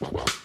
you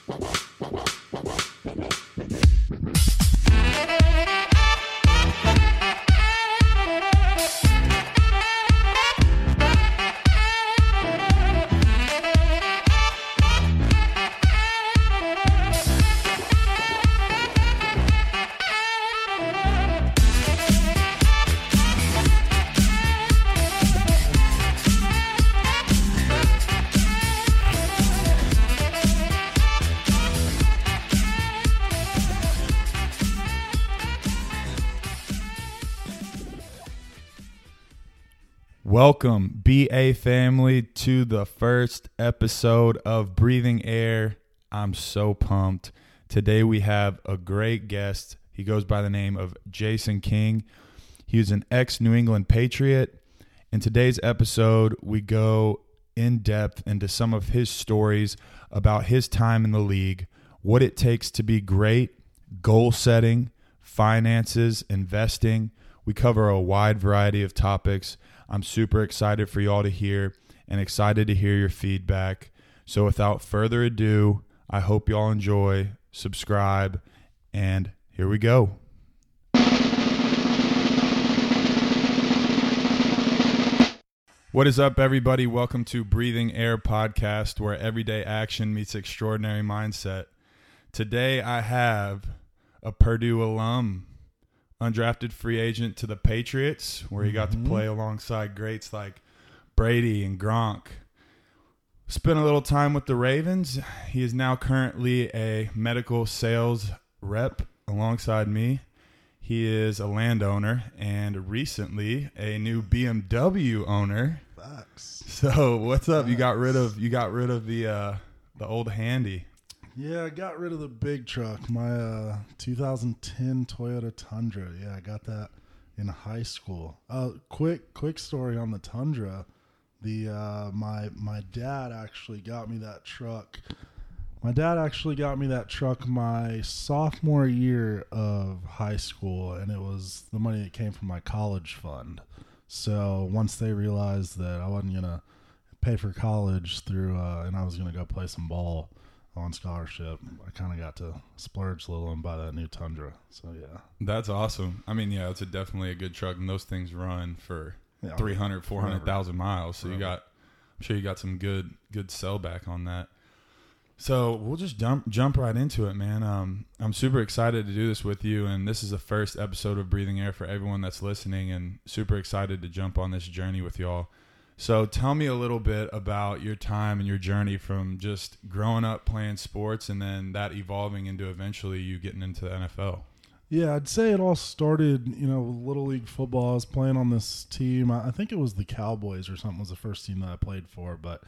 Welcome, BA family, to the first episode of Breathing Air. I'm so pumped. Today we have a great guest. He goes by the name of Jason King. He is an ex New England Patriot. In today's episode, we go in depth into some of his stories about his time in the league, what it takes to be great, goal setting, finances, investing. We cover a wide variety of topics. I'm super excited for y'all to hear and excited to hear your feedback. So, without further ado, I hope y'all enjoy, subscribe, and here we go. What is up, everybody? Welcome to Breathing Air Podcast, where everyday action meets extraordinary mindset. Today, I have a Purdue alum, undrafted free agent to the Patriots, where he got to play alongside greats like Brady and Gronk. Spent a little time with the Ravens. He is now currently a medical sales rep alongside me. He is a landowner and recently a new BMW owner. Facts. So what's up? You got rid of you got rid of the uh, the old handy. Yeah, I got rid of the big truck. My uh, 2010 Toyota Tundra. Yeah, I got that in high school. Uh, quick, quick story on the Tundra. The uh, my my dad actually got me that truck. My dad actually got me that truck my sophomore year of high school, and it was the money that came from my college fund. So once they realized that I wasn't gonna pay for college through, uh, and I was gonna go play some ball on scholarship, I kind of got to splurge a little and buy that new Tundra. So yeah, That's awesome. I mean, yeah, it's a definitely a good truck, and those things run for yeah 300, 400,000 miles. So you got, I'm sure you got some good, good sell back on that. So we'll just jump, jump right into it, man. Um, I'm super excited to do this with you, and this is the first episode of Breathing Air for everyone that's listening, and super excited to jump on this journey with y'all. So tell me a little bit about your time and your journey from just growing up playing sports, and then that evolving into eventually you getting into the NFL. Yeah, I'd say it all started, you know, with little league football. I was playing on this team. I think it was the Cowboys or something was the first team that I played for, but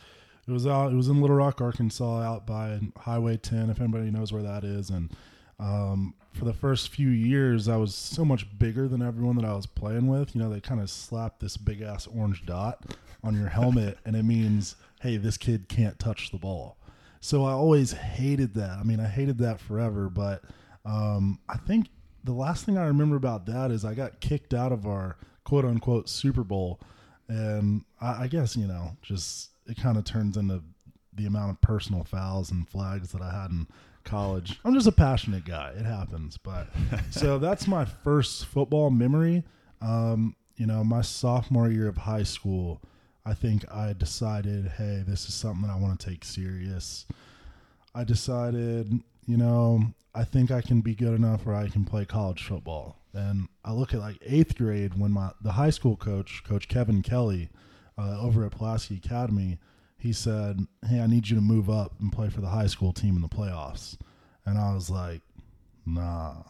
it was out. It was in Little Rock, Arkansas, out by Highway 10. If anybody knows where that is, and um, for the first few years, I was so much bigger than everyone that I was playing with. You know, they kind of slapped this big ass orange dot on your helmet, and it means, hey, this kid can't touch the ball. So I always hated that. I mean, I hated that forever, but um, I think the last thing I remember about that is I got kicked out of our quote unquote Super Bowl. And I, I guess, you know, just it kind of turns into the amount of personal fouls and flags that I had in college. I'm just a passionate guy. It happens. But so that's my first football memory. Um, you know, my sophomore year of high school, I think I decided, hey, this is something I want to take serious. I decided, you know, I think I can be good enough where I can play college football. And I look at like eighth grade when my the high school coach, Coach Kevin Kelly, uh, over at Pulaski Academy, he said, "Hey, I need you to move up and play for the high school team in the playoffs." And I was like, "Nah,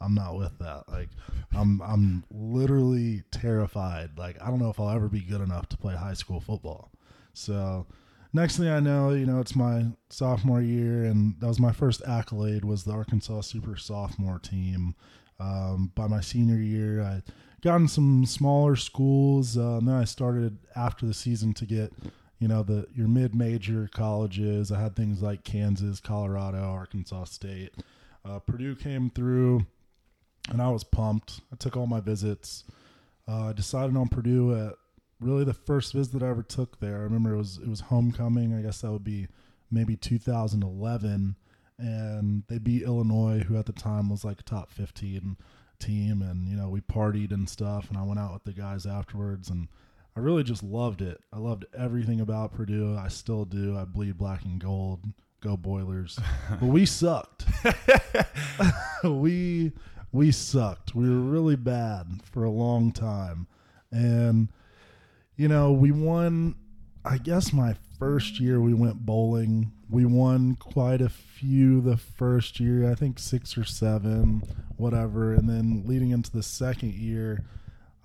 I'm not with that. Like, I'm I'm literally terrified. Like, I don't know if I'll ever be good enough to play high school football." So next thing I know, you know, it's my sophomore year, and that was my first accolade was the Arkansas Super Sophomore Team. Um, by my senior year, I got in some smaller schools, uh, and then I started after the season to get, you know, the your mid-major colleges. I had things like Kansas, Colorado, Arkansas State. Uh, Purdue came through, and I was pumped. I took all my visits. Uh, I decided on Purdue at really the first visit I ever took there. I remember it was it was homecoming. I guess that would be maybe 2011, and they beat Illinois, who at the time was like a top 15 team, and you know we partied and stuff, and I went out with the guys afterwards, and I really just loved it. I loved everything about Purdue. I still do. I bleed black and gold. Go Boilers. but we sucked. we we sucked. We were really bad for a long time. And you know, we won I guess my first year we went bowling. We won quite a few the first year, I think 6 or 7, whatever. And then leading into the second year,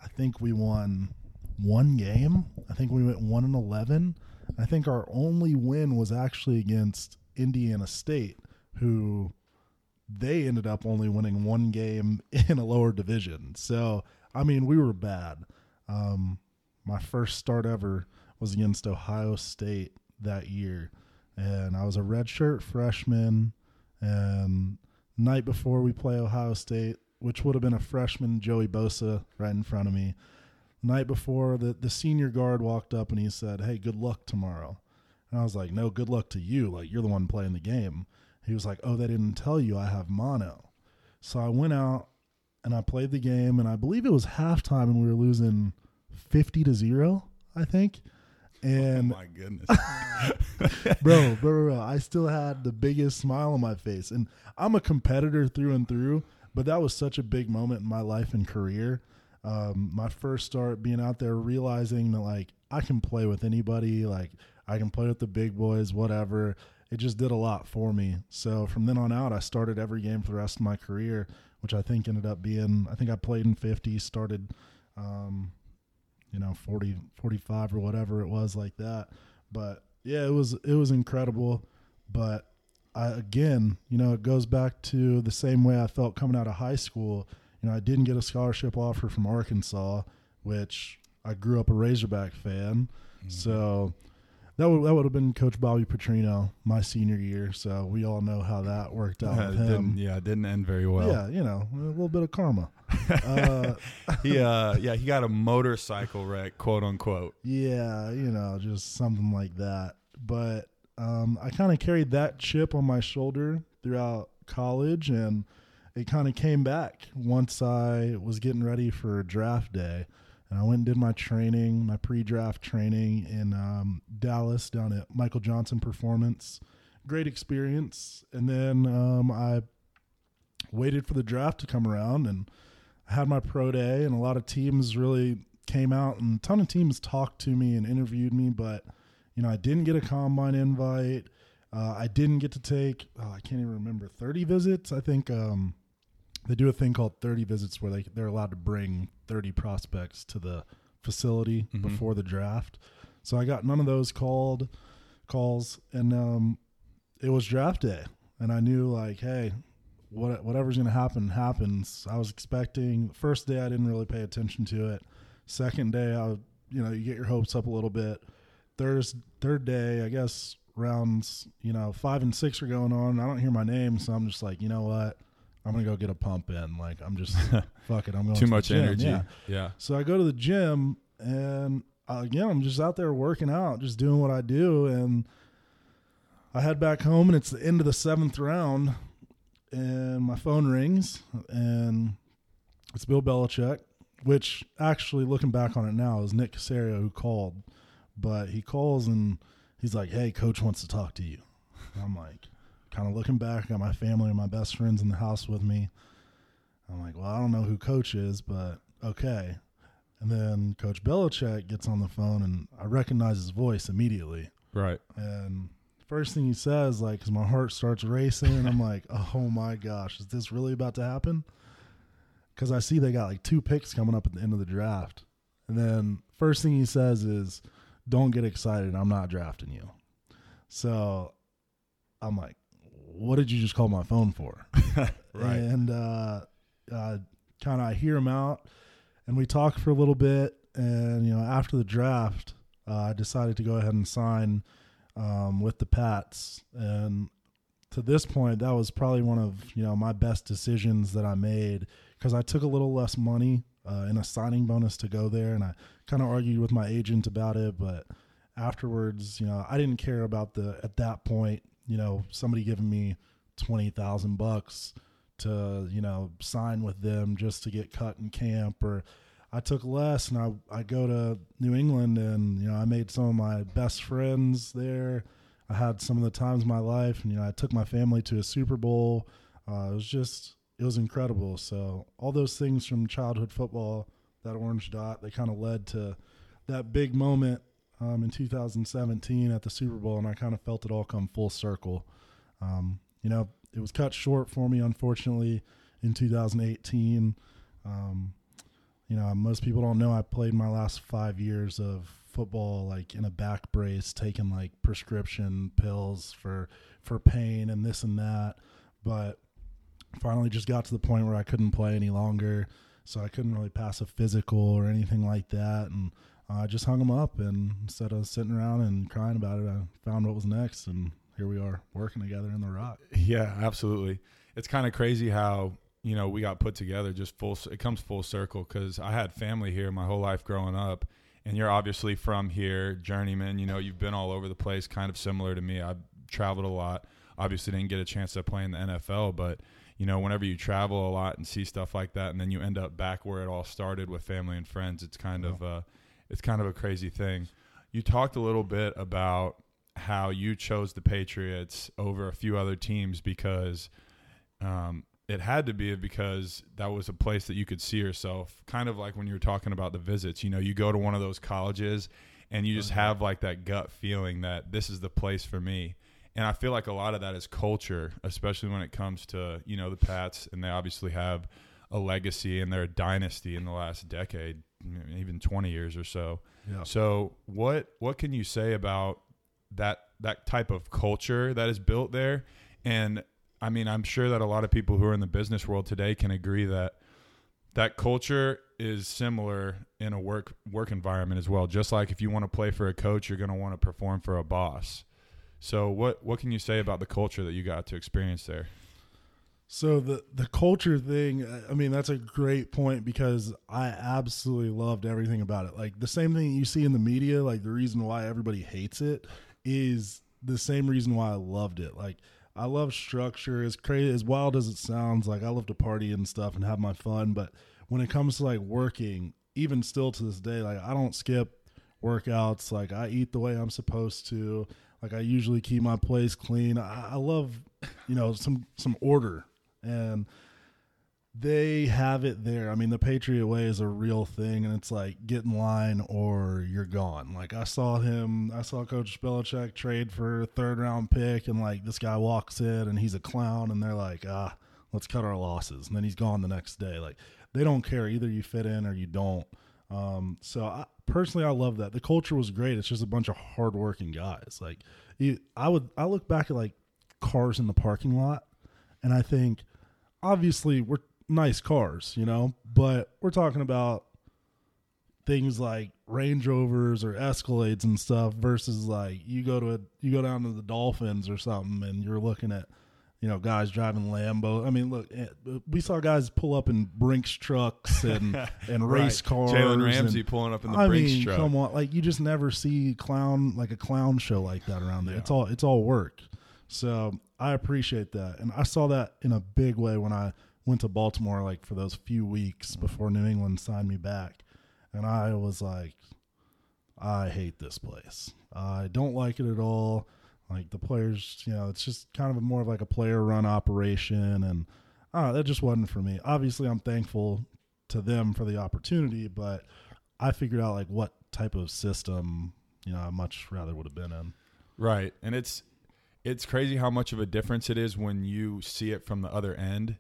I think we won one game. I think we went 1 and 11. I think our only win was actually against Indiana State, who they ended up only winning one game in a lower division. So, I mean, we were bad. Um, my first start ever was against Ohio State that year, and I was a redshirt freshman. And night before we play Ohio State, which would have been a freshman Joey Bosa right in front of me, night before the the senior guard walked up and he said, "Hey, good luck tomorrow." And I was like, "No, good luck to you. Like you're the one playing the game." He was like, "Oh, they didn't tell you I have mono." So I went out and I played the game, and I believe it was halftime, and we were losing fifty to zero, I think. And oh my goodness, bro, bro, bro, bro, I still had the biggest smile on my face, and I'm a competitor through and through. But that was such a big moment in my life and career. Um, my first start being out there, realizing that like I can play with anybody, like I can play with the big boys, whatever. It just did a lot for me. So from then on out, I started every game for the rest of my career, which I think ended up being, I think I played in 50, started, um, you know, 40, 45 or whatever it was like that. But yeah, it was, it was incredible. But I, again, you know, it goes back to the same way I felt coming out of high school. You know, I didn't get a scholarship offer from Arkansas, which I grew up a Razorback fan. Mm-hmm. So that would that would have been Coach Bobby Petrino my senior year. So we all know how that worked out yeah, with it him. didn't, yeah, it didn't end very well. Yeah, you know, a little bit of karma. uh, he uh, yeah, he got a motorcycle wreck, quote unquote. Yeah, you know, just something like that. But um, I kind of carried that chip on my shoulder throughout college, and it kind of came back once I was getting ready for draft day and I went and did my training, my pre-draft training in um, Dallas down at Michael Johnson Performance. Great experience, and then um, I waited for the draft to come around, and I had my pro day, and a lot of teams really came out, and a ton of teams talked to me and interviewed me, but you know I didn't get a combine invite. Uh, I didn't get to take. Oh, I can't even remember thirty visits. I think. Um, they do a thing called 30 visits where they they're allowed to bring 30 prospects to the facility mm-hmm. before the draft. So I got none of those called calls and um, it was draft day and I knew like hey what whatever's going to happen happens. I was expecting first day I didn't really pay attention to it. Second day I you know you get your hopes up a little bit. Third third day I guess rounds you know 5 and 6 are going on. I don't hear my name so I'm just like you know what I'm gonna go get a pump in. Like I'm just fuck it. I'm going too to much energy. Yeah. yeah. So I go to the gym and uh, again I'm just out there working out, just doing what I do, and I head back home and it's the end of the seventh round, and my phone rings and it's Bill Belichick, which actually looking back on it now is Nick Caserio who called, but he calls and he's like, "Hey, coach wants to talk to you." I'm like kind of looking back, I got my family and my best friends in the house with me. I'm like, well, I don't know who coach is, but okay. And then Coach Belichick gets on the phone, and I recognize his voice immediately. Right. And first thing he says, like, because my heart starts racing, and I'm like, oh my gosh, is this really about to happen? Because I see they got like two picks coming up at the end of the draft. And then first thing he says is, don't get excited. I'm not drafting you. So I'm like, what did you just call my phone for? right. And uh, uh, kind of I hear him out, and we talk for a little bit. And you know, after the draft, uh, I decided to go ahead and sign um, with the Pats. And to this point, that was probably one of you know my best decisions that I made because I took a little less money uh, in a signing bonus to go there, and I kind of argued with my agent about it, but afterwards, you know, I didn't care about the at that point, you know, somebody giving me twenty thousand bucks to you know sign with them just to get cut in camp or I took less and I I go to New England and you know I made some of my best friends there. I had some of the times of my life and you know I took my family to a Super Bowl. Uh, it was just it was incredible. So all those things from childhood football, that orange dot, they kind of led to that big moment um, in 2017 at the Super Bowl, and I kind of felt it all come full circle. Um, you know, it was cut short for me, unfortunately, in 2018. Um, you know, most people don't know I played my last five years of football like in a back brace, taking like prescription pills for for pain and this and that. But finally, just got to the point where I couldn't play any longer, so I couldn't really pass a physical or anything like that, and I just hung them up. And instead of sitting around and crying about it, I found what was next, and here we are working together in the rock. Yeah, absolutely. It's kind of crazy how you know we got put together. Just full. It comes full circle because I had family here my whole life growing up, and you're obviously from here, journeyman. You know, you've been all over the place, kind of similar to me. I've traveled a lot. Obviously, didn't get a chance to play in the NFL, but you know, whenever you travel a lot and see stuff like that, and then you end up back where it all started with family and friends, it's kind of uh, it's kind of a crazy thing. You talked a little bit about how you chose the Patriots over a few other teams because um, it had to be because that was a place that you could see yourself. Kind of like when you were talking about the visits. You know, you go to one of those colleges and you just uh-huh. have like that gut feeling that this is the place for me. And I feel like a lot of that is culture, especially when it comes to you know the Pats, and they obviously have a legacy and they're a dynasty in the last decade, even twenty years or so. Yeah. So what what can you say about that that type of culture that is built there. And I mean, I'm sure that a lot of people who are in the business world today can agree that that culture is similar in a work work environment as well. Just like if you want to play for a coach, you're going to want to perform for a boss. So what what can you say about the culture that you got to experience there? So the the culture thing, I mean, that's a great point because I absolutely loved everything about it. Like the same thing you see in the media, like the reason why everybody hates it is the same reason why I loved it. Like I love structure. As crazy as wild as it sounds, like I love to party and stuff and have my fun. But when it comes to like working, even still to this day, like I don't skip workouts. Like I eat the way I'm supposed to. Like I usually keep my place clean. I, I love, you know, some some order and they have it there. I mean, the Patriot way is a real thing, and it's like get in line or you're gone. Like I saw him, I saw Coach Belichick trade for a third round pick, and like this guy walks in and he's a clown, and they're like, ah, let's cut our losses, and then he's gone the next day. Like they don't care either you fit in or you don't. Um, so I, personally, I love that. The culture was great. It's just a bunch of hardworking guys. Like you, I would, I look back at like cars in the parking lot, and I think obviously we're nice cars, you know, but we're talking about things like Range Rovers or Escalades and stuff versus like you go to a you go down to the Dolphins or something and you're looking at you know guys driving Lambo. I mean, look, eh, we saw guys pull up in Brinks trucks and and right. race cars. Jalen Ramsey and, pulling up in the I Brinks mean, truck. Come on, like you just never see clown like a clown show like that around there. Yeah. It's all it's all work. So I appreciate that, and I saw that in a big way when I went to Baltimore like for those few weeks before New England signed me back, and I was like, I hate this place. I don't like it at all. Like the players, you know, it's just kind of more of like a player run operation, and uh, that just wasn't for me. Obviously, I'm thankful to them for the opportunity, but I figured out like what type of system you know I much rather would have been in. Right, and it's it's crazy how much of a difference it is when you see it from the other end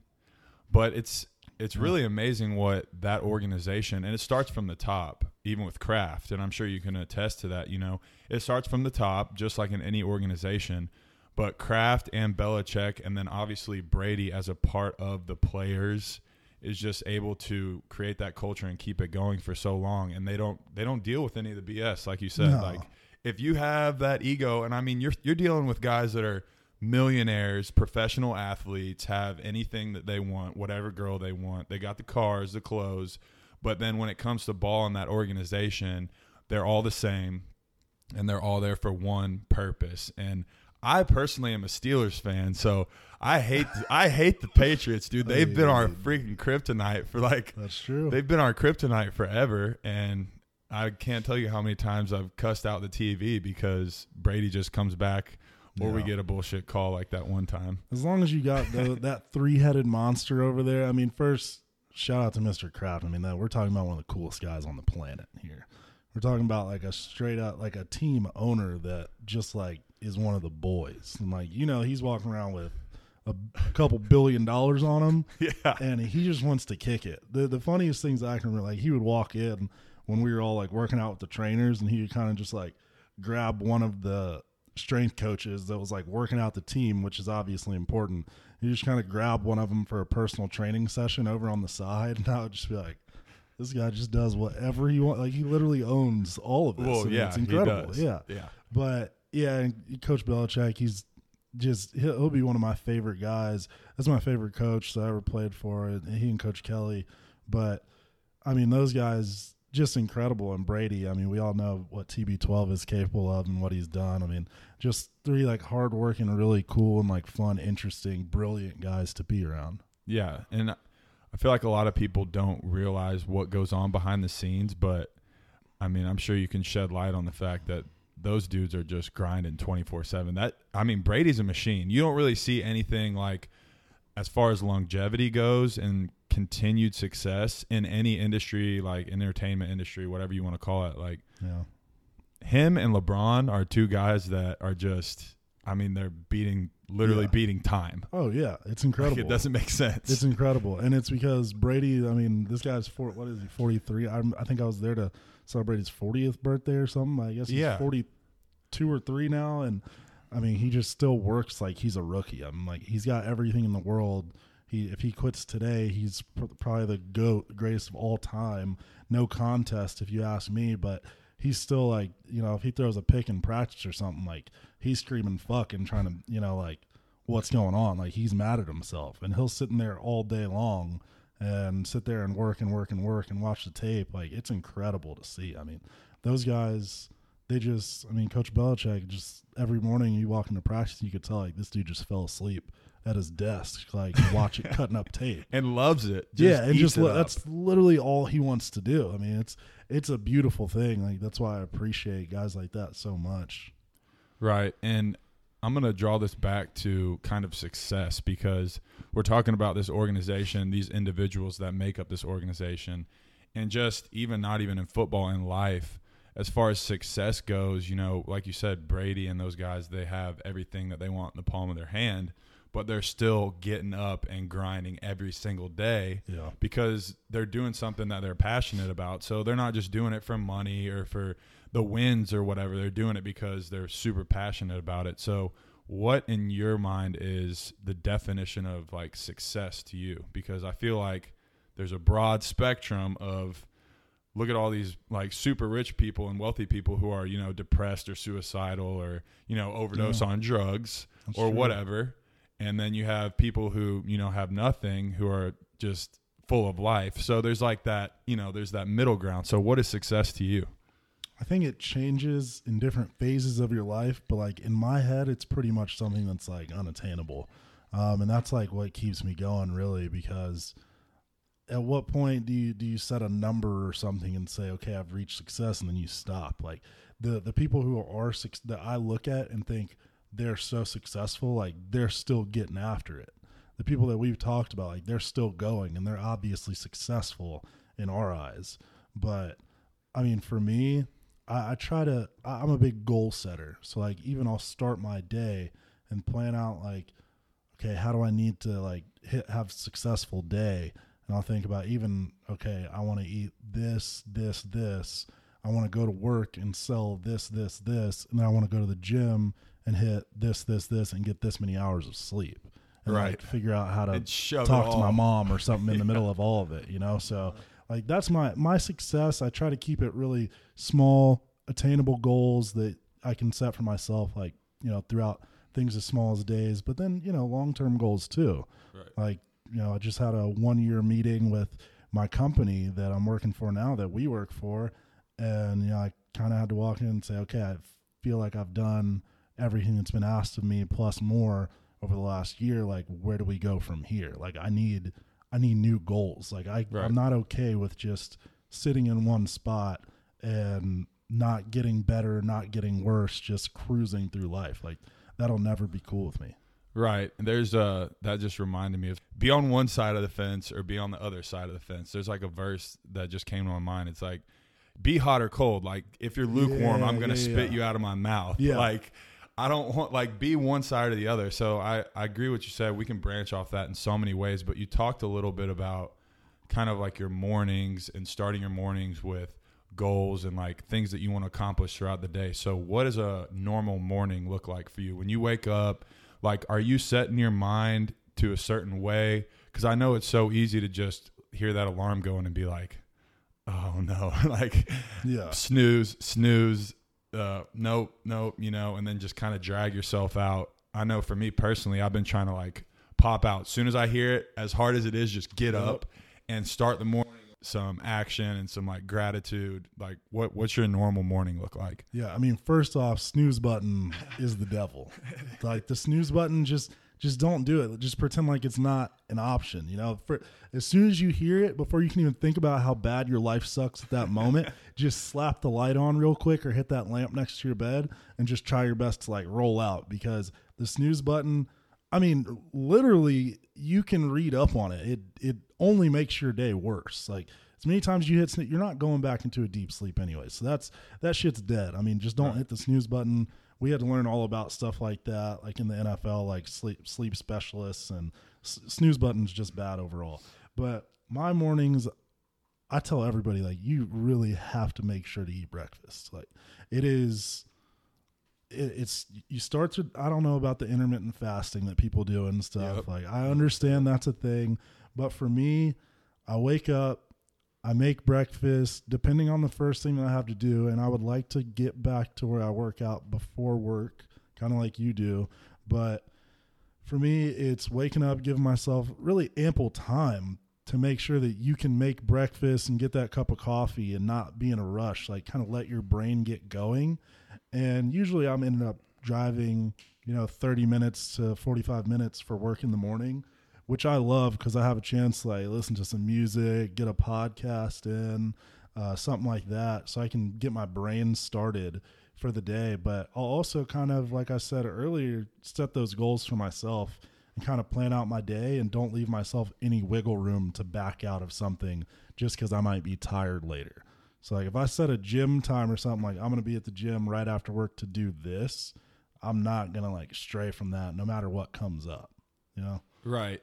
but it's it's mm. really amazing what that organization and it starts from the top even with Kraft, and i'm sure you can attest to that you know it starts from the top just like in any organization but Kraft and Belichick and then obviously Brady as a part of the players is just able to create that culture and keep it going for so long and they don't they don't deal with any of the BS like you said no. like if you have that ego and I mean you're you're dealing with guys that are millionaires, professional athletes have anything that they want, whatever girl they want. They got the cars, the clothes, but then when it comes to ball in that organization, they're all the same. and they're all there for one purpose. And I personally am a Steelers fan, so I hate I hate the Patriots, dude. They've been our freaking kryptonite for like That's true. they've been our kryptonite forever, and I can't tell you how many times I've cussed out the TV because Brady just comes back, or we get a bullshit call like that one time. As long as you got the, that three-headed monster over there. I mean, first shout out to Mr. Kraft. I mean, that we're talking about one of the coolest guys on the planet here. We're talking about like a straight up like a team owner that just like is one of the boys. And like you know, he's walking around with a couple billion dollars on him. Yeah, and he just wants to kick it. The the funniest things I can remember, like he would walk in when we were all like working out with the trainers, and he would kind of just like grab one of the strength coaches that was like working out the team, which is obviously important. He just kind of grab one of them for a personal training session over on the side, and I would just be like. This guy just does whatever he wants. Like he literally owns all of this. well, yeah, it's incredible. Yeah, yeah. but yeah, Coach Belichick, he's just he'll, he'll be one of my favorite guys. That's my favorite coach that I ever played for. and He and Coach Kelly, but I mean those guys just incredible. And Brady, I mean we all know what TB12 is capable of and what he's done. I mean just three like hardworking, really cool and like fun, interesting, brilliant guys to be around. Yeah, and I feel like a lot of people don't realize what goes on behind the scenes, but I mean, I'm sure you can shed light on the fact that those dudes are just grinding 24/7. That I mean, Brady's a machine. You don't really see anything like as far as longevity goes and continued success in any industry like entertainment industry, whatever you want to call it. Like Yeah. him and LeBron are two guys that are just I mean, they're beating literally Yeah. beating time. Oh yeah, it's Like, incredible. it doesn't make sense. It's incredible, and it's because Brady. I mean, this guy's four. What is he? Forty three. I I think I was there to celebrate his fortieth birthday or something. I guess he's Yeah. forty two or three now, and I mean, he just still works like he's a rookie. I'm like, he's got everything in the world. He if he quits today, he's pr- probably the goat, greatest of all time. No contest, if you ask me. But he's still like, you know, if he throws a pick in practice or something, like he's screaming fuck and trying to, you know, like what's going on. Like he's mad at himself, and he'll sit in there all day long and sit there and work and work and work and watch the tape. Like it's incredible to see. I mean, those guys, they just. I mean, Coach Belichick just every morning you walk into practice, you could tell like this dude just fell asleep at his desk, like watching cutting up tape. and loves it. yeah, and just it li- that's literally all he wants to do. I mean, it's it's a beautiful thing. Like that's why I appreciate guys like that so much. Right. And I'm going to draw this back to kind of success because we're talking about this organization, these individuals that make up this organization, and just even not even in football, in life, as far as success goes, you know, like you said, Brady and those guys, they have everything that they want in the palm of their hand, but they're still getting up and grinding every single day Yeah. because they're doing something that they're passionate about. So they're not just doing it for money or for the wins or whatever. They're doing it because they're super passionate about it. So what in your mind is the definition of like success to you? Because I feel like there's a broad spectrum of look at all these like super rich people and wealthy people who are, you know, depressed or suicidal or, you know, overdose Yeah. on drugs That's or true. whatever. And then you have people who, you know, have nothing who are just full of life. So there's like that, you know, there's that middle ground. So what is success to you? I think it changes in different phases of your life, but like in my head, it's pretty much something that's like unattainable. Um, and that's like what keeps me going really because at what point do you do you set a number or something and say okay I've reached success and then you stop like the the people who are that I look at and think they're so successful like they're still getting after it. The people that we've talked about like they're still going and they're obviously successful in our eyes. But I mean for me I, I try to I, I'm a big goal setter. So like even I'll start my day and plan out like okay how do I need to like hit have successful day? And I'll think about even okay, I want to eat this, this, this. I want to go to work and sell this, this, this, and then I want to go to the gym and hit this, this, this, and get this many hours of sleep. And Right. like figure out how to And shove it talk to my mom or something in the middle of all of it, you know. So like that's my my success. I try to keep it really small, attainable goals that I can set for myself, like you know, throughout things as small as days, but then you know, long term goals too Right. like you know i just had a one year meeting with my company that i'm working for now that we work for and you know i kind of had to walk in and say okay i've feel like I've done everything that's been asked of me plus more over the last year. Like, where do we go from here? Like, I need I need new goals. Like, I Right. I'm not okay with just sitting in one spot and not getting better, not getting worse, just cruising through life. Like, that'll never be cool with me. Right. And There's uh that just reminded me of be on one side of the fence or be on the other side of the fence. There's like a verse that just came to my mind. It's like be hot or cold. Like if you're lukewarm, Yeah, I'm gonna yeah, spit yeah. you out of my mouth. Yeah. Like I don't want like be one side or the other. So I, I agree with what you said. We can branch off that in so many ways, but you talked a little bit about kind of like your mornings and starting your mornings with goals and like things that you want to accomplish throughout the day. So what does a normal morning look like for you? When you wake up, like are you setting your mind to a certain way? Cuz I know it's so easy to just hear that alarm going and be like, "Oh no." like Yeah. snooze, snooze, uh, nope, nope, you know, and then just kind of drag yourself out. I know for me personally, I've been trying to like pop out. As soon as I hear it, as hard as it is, just get up and start the morning some action and some like gratitude. Like what what's your normal morning look like? Yeah, I mean, first off, snooze button is the devil. like the snooze button, just just don't do it. Just pretend like it's not an option. You know, for as soon as you hear it, before you can even think about how bad your life sucks at that moment, just slap the light on real quick or hit that lamp next to your bed and just try your best to like roll out because the snooze button. I mean, literally, you can read up on it. It it only makes your day worse. Like as many times you hit, sn- you're not going back into a deep sleep anyway. So that's that shit's dead. I mean, just don't hit the snooze button. We had to learn all about stuff like that, like in the NFL, like sleep sleep specialists and s- snooze buttons just bad overall. But my mornings, I tell everybody like you really have to make sure to eat breakfast. Like it is it, it's you start to I don't know about the intermittent fasting that people do and stuff. Yep. Like I understand that's a thing, but for me, I wake up, I make breakfast, depending on the first thing that I have to do, and I would like to get back to where I work out before work, kind of like you do. But for me, it's waking up, giving myself really ample time to make sure that you can make breakfast and get that cup of coffee and not be in a rush. Like, kind of let your brain get going. And usually, I'm ended up driving, you know, 30 minutes to 45 minutes for work in the morning, which I love because I have a chance to like listen to some music, get a podcast in, uh, something like that, so I can get my brain started for the day. But I'll also kind of, like I said earlier, set those goals for myself and kind of plan out my day and don't leave myself any wiggle room to back out of something just because I might be tired later. So like if I set a gym time or something like I'm gonna be at the gym right after work to do this, I'm not gonna like stray from that no matter what comes up. You know? Right.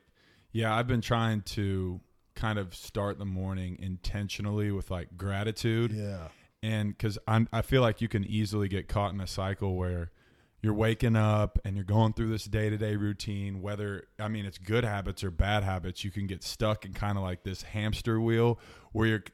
Yeah, I've been trying to kind of start the morning intentionally with like gratitude. Yeah. and because I feel like you can easily get caught in a cycle where you're waking up and you're going through this day to day routine. Whether I mean it's good habits or bad habits, you can get stuck in kind of like this hamster wheel where you're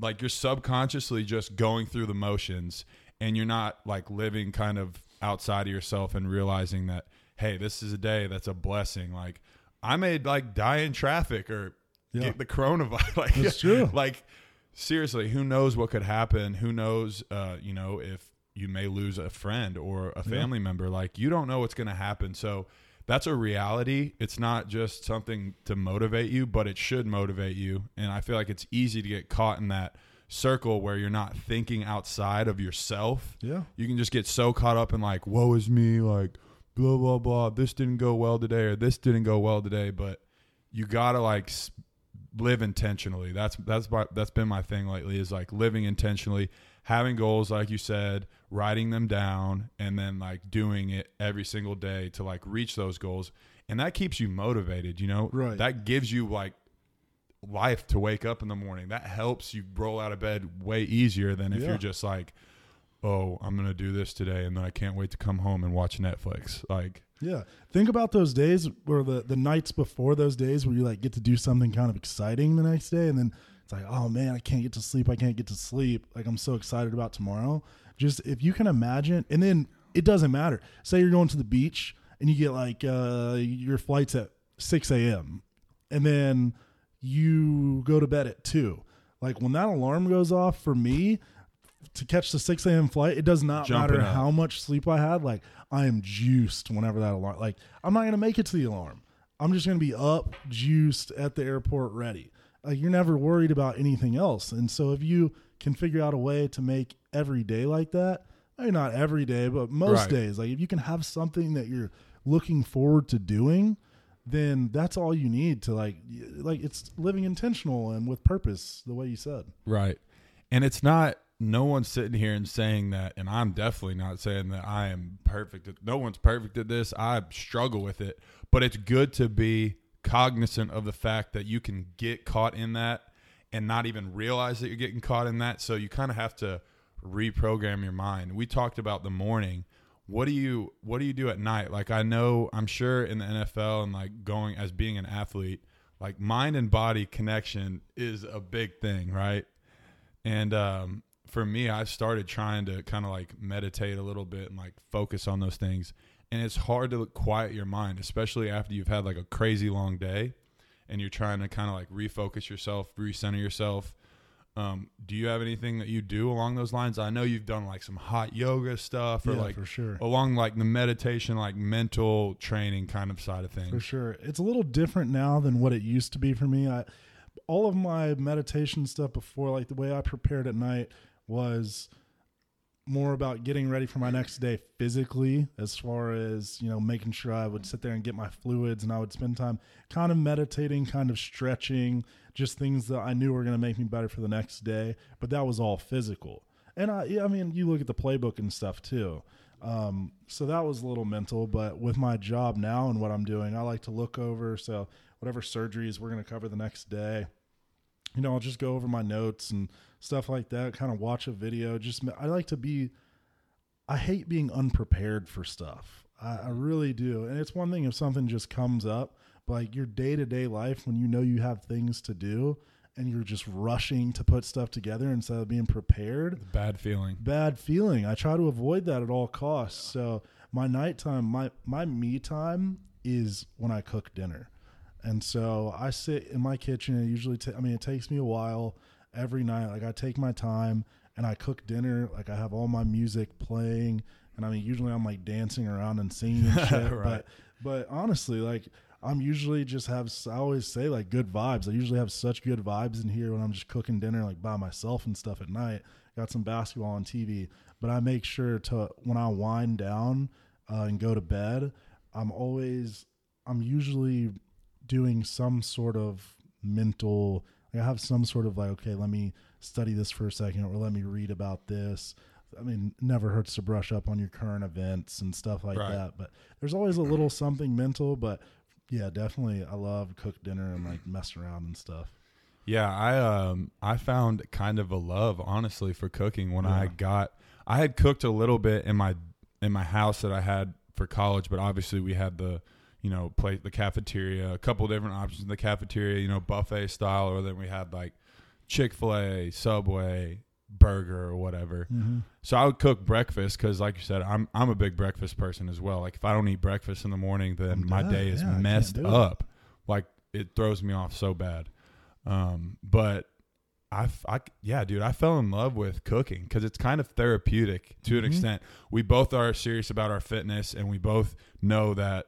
like you're subconsciously just going through the motions and you're not like living kind of outside of yourself and realizing that hey, this is a day that's a blessing. Like I may like die in traffic or Yeah. get the coronavirus. like That's true. like seriously who knows what could happen who knows uh you know if you may lose a friend or a family member like you don't know what's going to happen so that's a reality it's not just something to motivate you but it should motivate you and i feel like it's easy to get caught in that circle where you're not thinking outside of yourself Yeah. you can just get so caught up in like woe is me like blah blah blah. This didn't go well today or this didn't go well today but you gotta like live intentionally. That's that's my, that's been my thing lately is like living intentionally having goals like you said writing them down and then like doing it every single day to like reach those goals. And that keeps you motivated you know? Right. that gives you like life to wake up in the morning. That helps you roll out of bed way easier than if Yeah. you're just like oh i'm gonna do this today and then i can't wait to come home and watch netflix like Yeah. Think about those days or the, the nights before those days where you like get to do something kind of exciting the next day and then it's like, oh man, I can't get to sleep. I can't get to sleep. Like I'm so excited about tomorrow. Just if you can imagine and then it doesn't matter. Say you're going to the beach and you get like uh your flight's at six AM and then you go to bed at two. Like when that alarm goes off for me, to catch the 6 a.m. flight, it does not Jumping matter up. how much sleep I had. Like I am juiced whenever that alarm. Like I'm not gonna make it to the alarm. I'm just gonna be up, juiced at the airport, ready. Like you're never worried about anything else. And so if you can figure out a way to make every day like that, maybe not every day, but most Right. days, like if you can have something that you're looking forward to doing, then that's all you need to like like it's living intentional and with purpose, the way you said. Right. And it's not no one's sitting here and saying that and I'm definitely not saying that I am perfect. at- No one's perfect at this. I struggle with it, but it's good to be cognizant of the fact that you can get caught in that and not even realize that you're getting caught in that. So you kind of have to reprogram your mind. We talked about the morning. What do you what do you do at night? Like I know I'm sure in the NFL and like going as being an athlete, like mind and body connection is a big thing, right? And um, for me, I started trying to kind of like meditate a little bit and like focus on those things. And it's hard to quiet your mind, especially after you've had like a crazy long day and you're trying to kind of like refocus yourself, recenter yourself. Um, do you have anything that you do along those lines? I know you've done like some hot yoga stuff or yeah, like for sure. along like the meditation, like mental training kind of side of things. For sure. It's a little different now than what it used to be for me. I all of my meditation stuff before, like the way I prepared at night was more about getting ready for my next day physically, as far as, you know, making sure I would sit there and get my fluids and I would spend time kind of meditating, kind of stretching, just things that I knew were going to make me better for the next day. But that was all physical. And I, I mean, you look at the playbook and stuff too. Um, so that was a little mental, but with my job now and what I'm doing, I like to look over. So whatever surgeries we're going to cover the next day, you know, I'll just go over my notes and stuff like that, kind of watch a video. Just, I like to be, I hate being unprepared for stuff. I, I really do. And it's one thing if something just comes up, but like your day to day life, when you know you have things to do and you're just rushing to put stuff together instead of being prepared, Bad feeling. bad feeling. I try to avoid that at all costs. So my nighttime, my my me time is when I cook dinner, and so I sit in my kitchen. It usually, ta- I mean, it takes me a while every night. Like I take my time and I cook dinner. Like I have all my music playing, and I mean, usually I'm like dancing around and singing and shit. Right. But but honestly, like. I'm usually just have I always say like good vibes. I usually have such good vibes in here when I'm just cooking dinner like by myself and stuff at night. Got some basketball on TV, but I make sure to when I wind down uh, and go to bed, I'm always I'm usually doing some sort of mental. Like I have some sort of like okay, let me study this for a second, or let me read about this. I mean, never hurts to brush up on your current events and stuff like Right. that. But there's always a little something mental. But yeah, definitely, I love cook dinner and like mess around and stuff. Yeah, I um I found kind of a love honestly for cooking when I got I had cooked a little bit in my in my house that I had for college, but obviously we had the you know play the cafeteria, a couple different options in the cafeteria, you know buffet style, or then we had like Chick Fil A, Subway, burger or whatever. Mm-hmm. So I would cook breakfast because, like you said, I'm I'm a big breakfast person as well. Like if I don't eat breakfast in the morning, then my day is Yeah, messed up. Like it throws me off so bad. Um, but I yeah, dude, I fell in love with cooking because it's kind of therapeutic to an Mhm. extent. We both are serious about our fitness, and we both know that,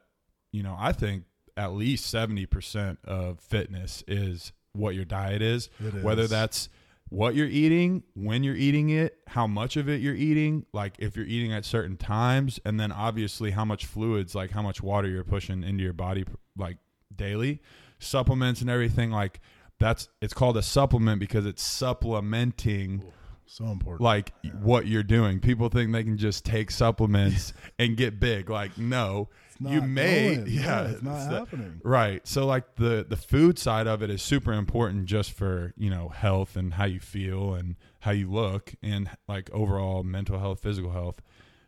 you know, I think at least seventy percent of fitness is what your diet is It whether that's what you're eating, when you're eating it, how much of it you're eating, like if you're eating at certain times, and then obviously how much fluids, like how much water you're pushing into your body, like daily, supplements and everything. Like that's it's called a supplement because it's supplementing so important. like what you're doing. People think they can just take supplements and get big. Like no, you may, going. yeah, it's not it's the- happening. Right. So like the the food side of it is super important just for, you know, health and how you feel and how you look and like overall mental health, physical health.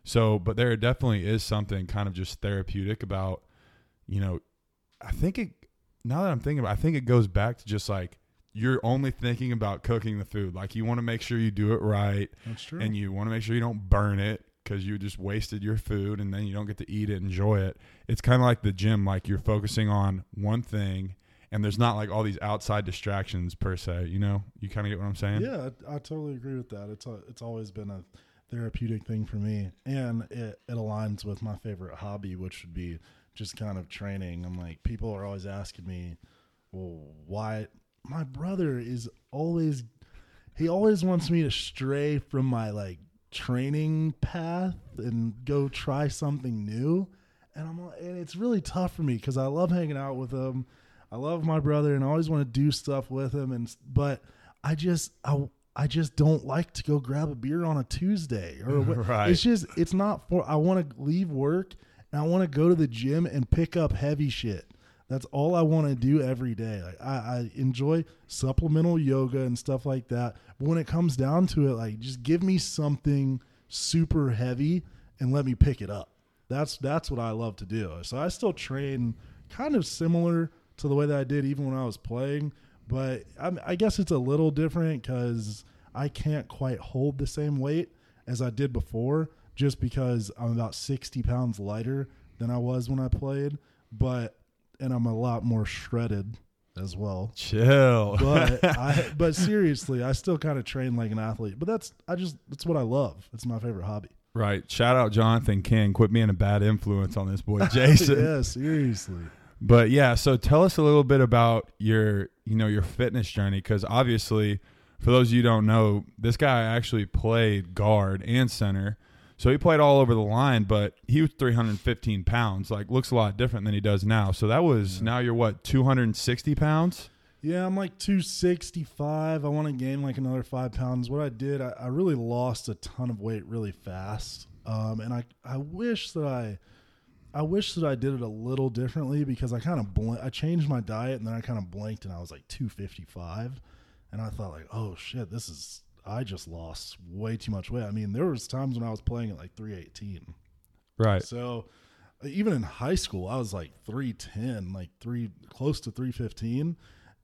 So, but there definitely is something kind of just therapeutic about, you know, I think it now that I'm thinking about it, I think it goes back to just like you're only thinking about cooking the food. Like you want to make sure you do it right That's true. and you want to make sure you don't burn it because you just wasted your food and then you don't get to eat it, enjoy it. It's kind of like the gym, like you're focusing on one thing and there's not like all these outside distractions per se. You know, you kind of get what I'm saying? Yeah, I, I totally agree with that. It's a, it's always been a therapeutic thing for me, and it, it aligns with my favorite hobby, which would be just kind of training. I'm like, people are always asking me, well, why? My brother is always, he always wants me to stray from my like training path and go try something new. And I'm and it's really tough for me because I love hanging out with him. I love my brother and I always want to do stuff with him. And, but I just, I, I just don't like to go grab a beer on a Tuesday or Right. it's just it's not for I want to leave work and I want to go to the gym and pick up heavy shit. That's all I want to do every day. Like I, I enjoy supplemental yoga and stuff like that. But when it comes down to it, like just give me something super heavy and let me pick it up. That's that's what I love to do. So I still train kind of similar to the way that I did even when I was playing, but I, I guess it's a little different because I can't quite hold the same weight as I did before, just because I'm about 60 pounds lighter than I was when I played. But and I'm a lot more shredded as well. Chill. But I, but seriously, I still kind of train like an athlete. But that's I just that's what I love. It's my favorite hobby. right. Shout out Jonathan King. Quit being a bad influence on this boy Jason. yeah, seriously. But yeah, so tell us a little bit about your, you know, your fitness journey because obviously, for those of you who don't know, this guy actually played guard and center, so he played all over the line. But he was 315 pounds, like looks a lot different than he does now. So that was now you're what 260 pounds. Yeah, I'm like 265. I want to gain like another five pounds. What I did, I, I really lost a ton of weight really fast. Um, and I, I wish that I, I wish that I did it a little differently because I kind of bl- I changed my diet and then I kind of blinked and I was like 255, and I thought like, oh shit, this is I just lost way too much weight. I mean, there was times when I was playing at like 318. Right. So even in high school, I was like 310, like three close to 315.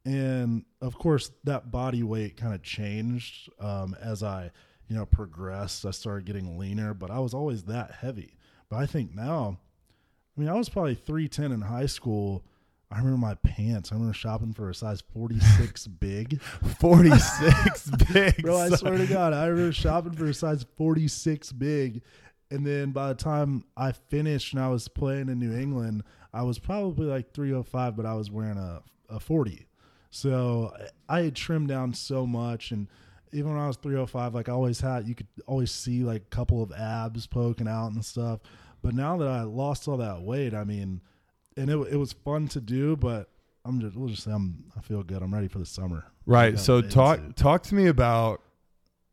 And of course, that body weight kind of changed um, as I, you know, progressed. I started getting leaner, but I was always that heavy. But I think now, I mean, I was probably 310 in high school. I remember my pants. I remember shopping for a size 46 big. 46 big. Bro, I swear to God, I remember shopping for a size 46 big. And then by the time I finished and I was playing in New England, I was probably like 305, but I was wearing a, a 40. So I had trimmed down so much. And even when I was 305, like I always had, you could always see like a couple of abs poking out and stuff. But now that I lost all that weight, I mean, and it, it was fun to do, but I'm just, we'll just say I'm, I feel good. I'm ready for the summer. Right. So talk suit. talk to me about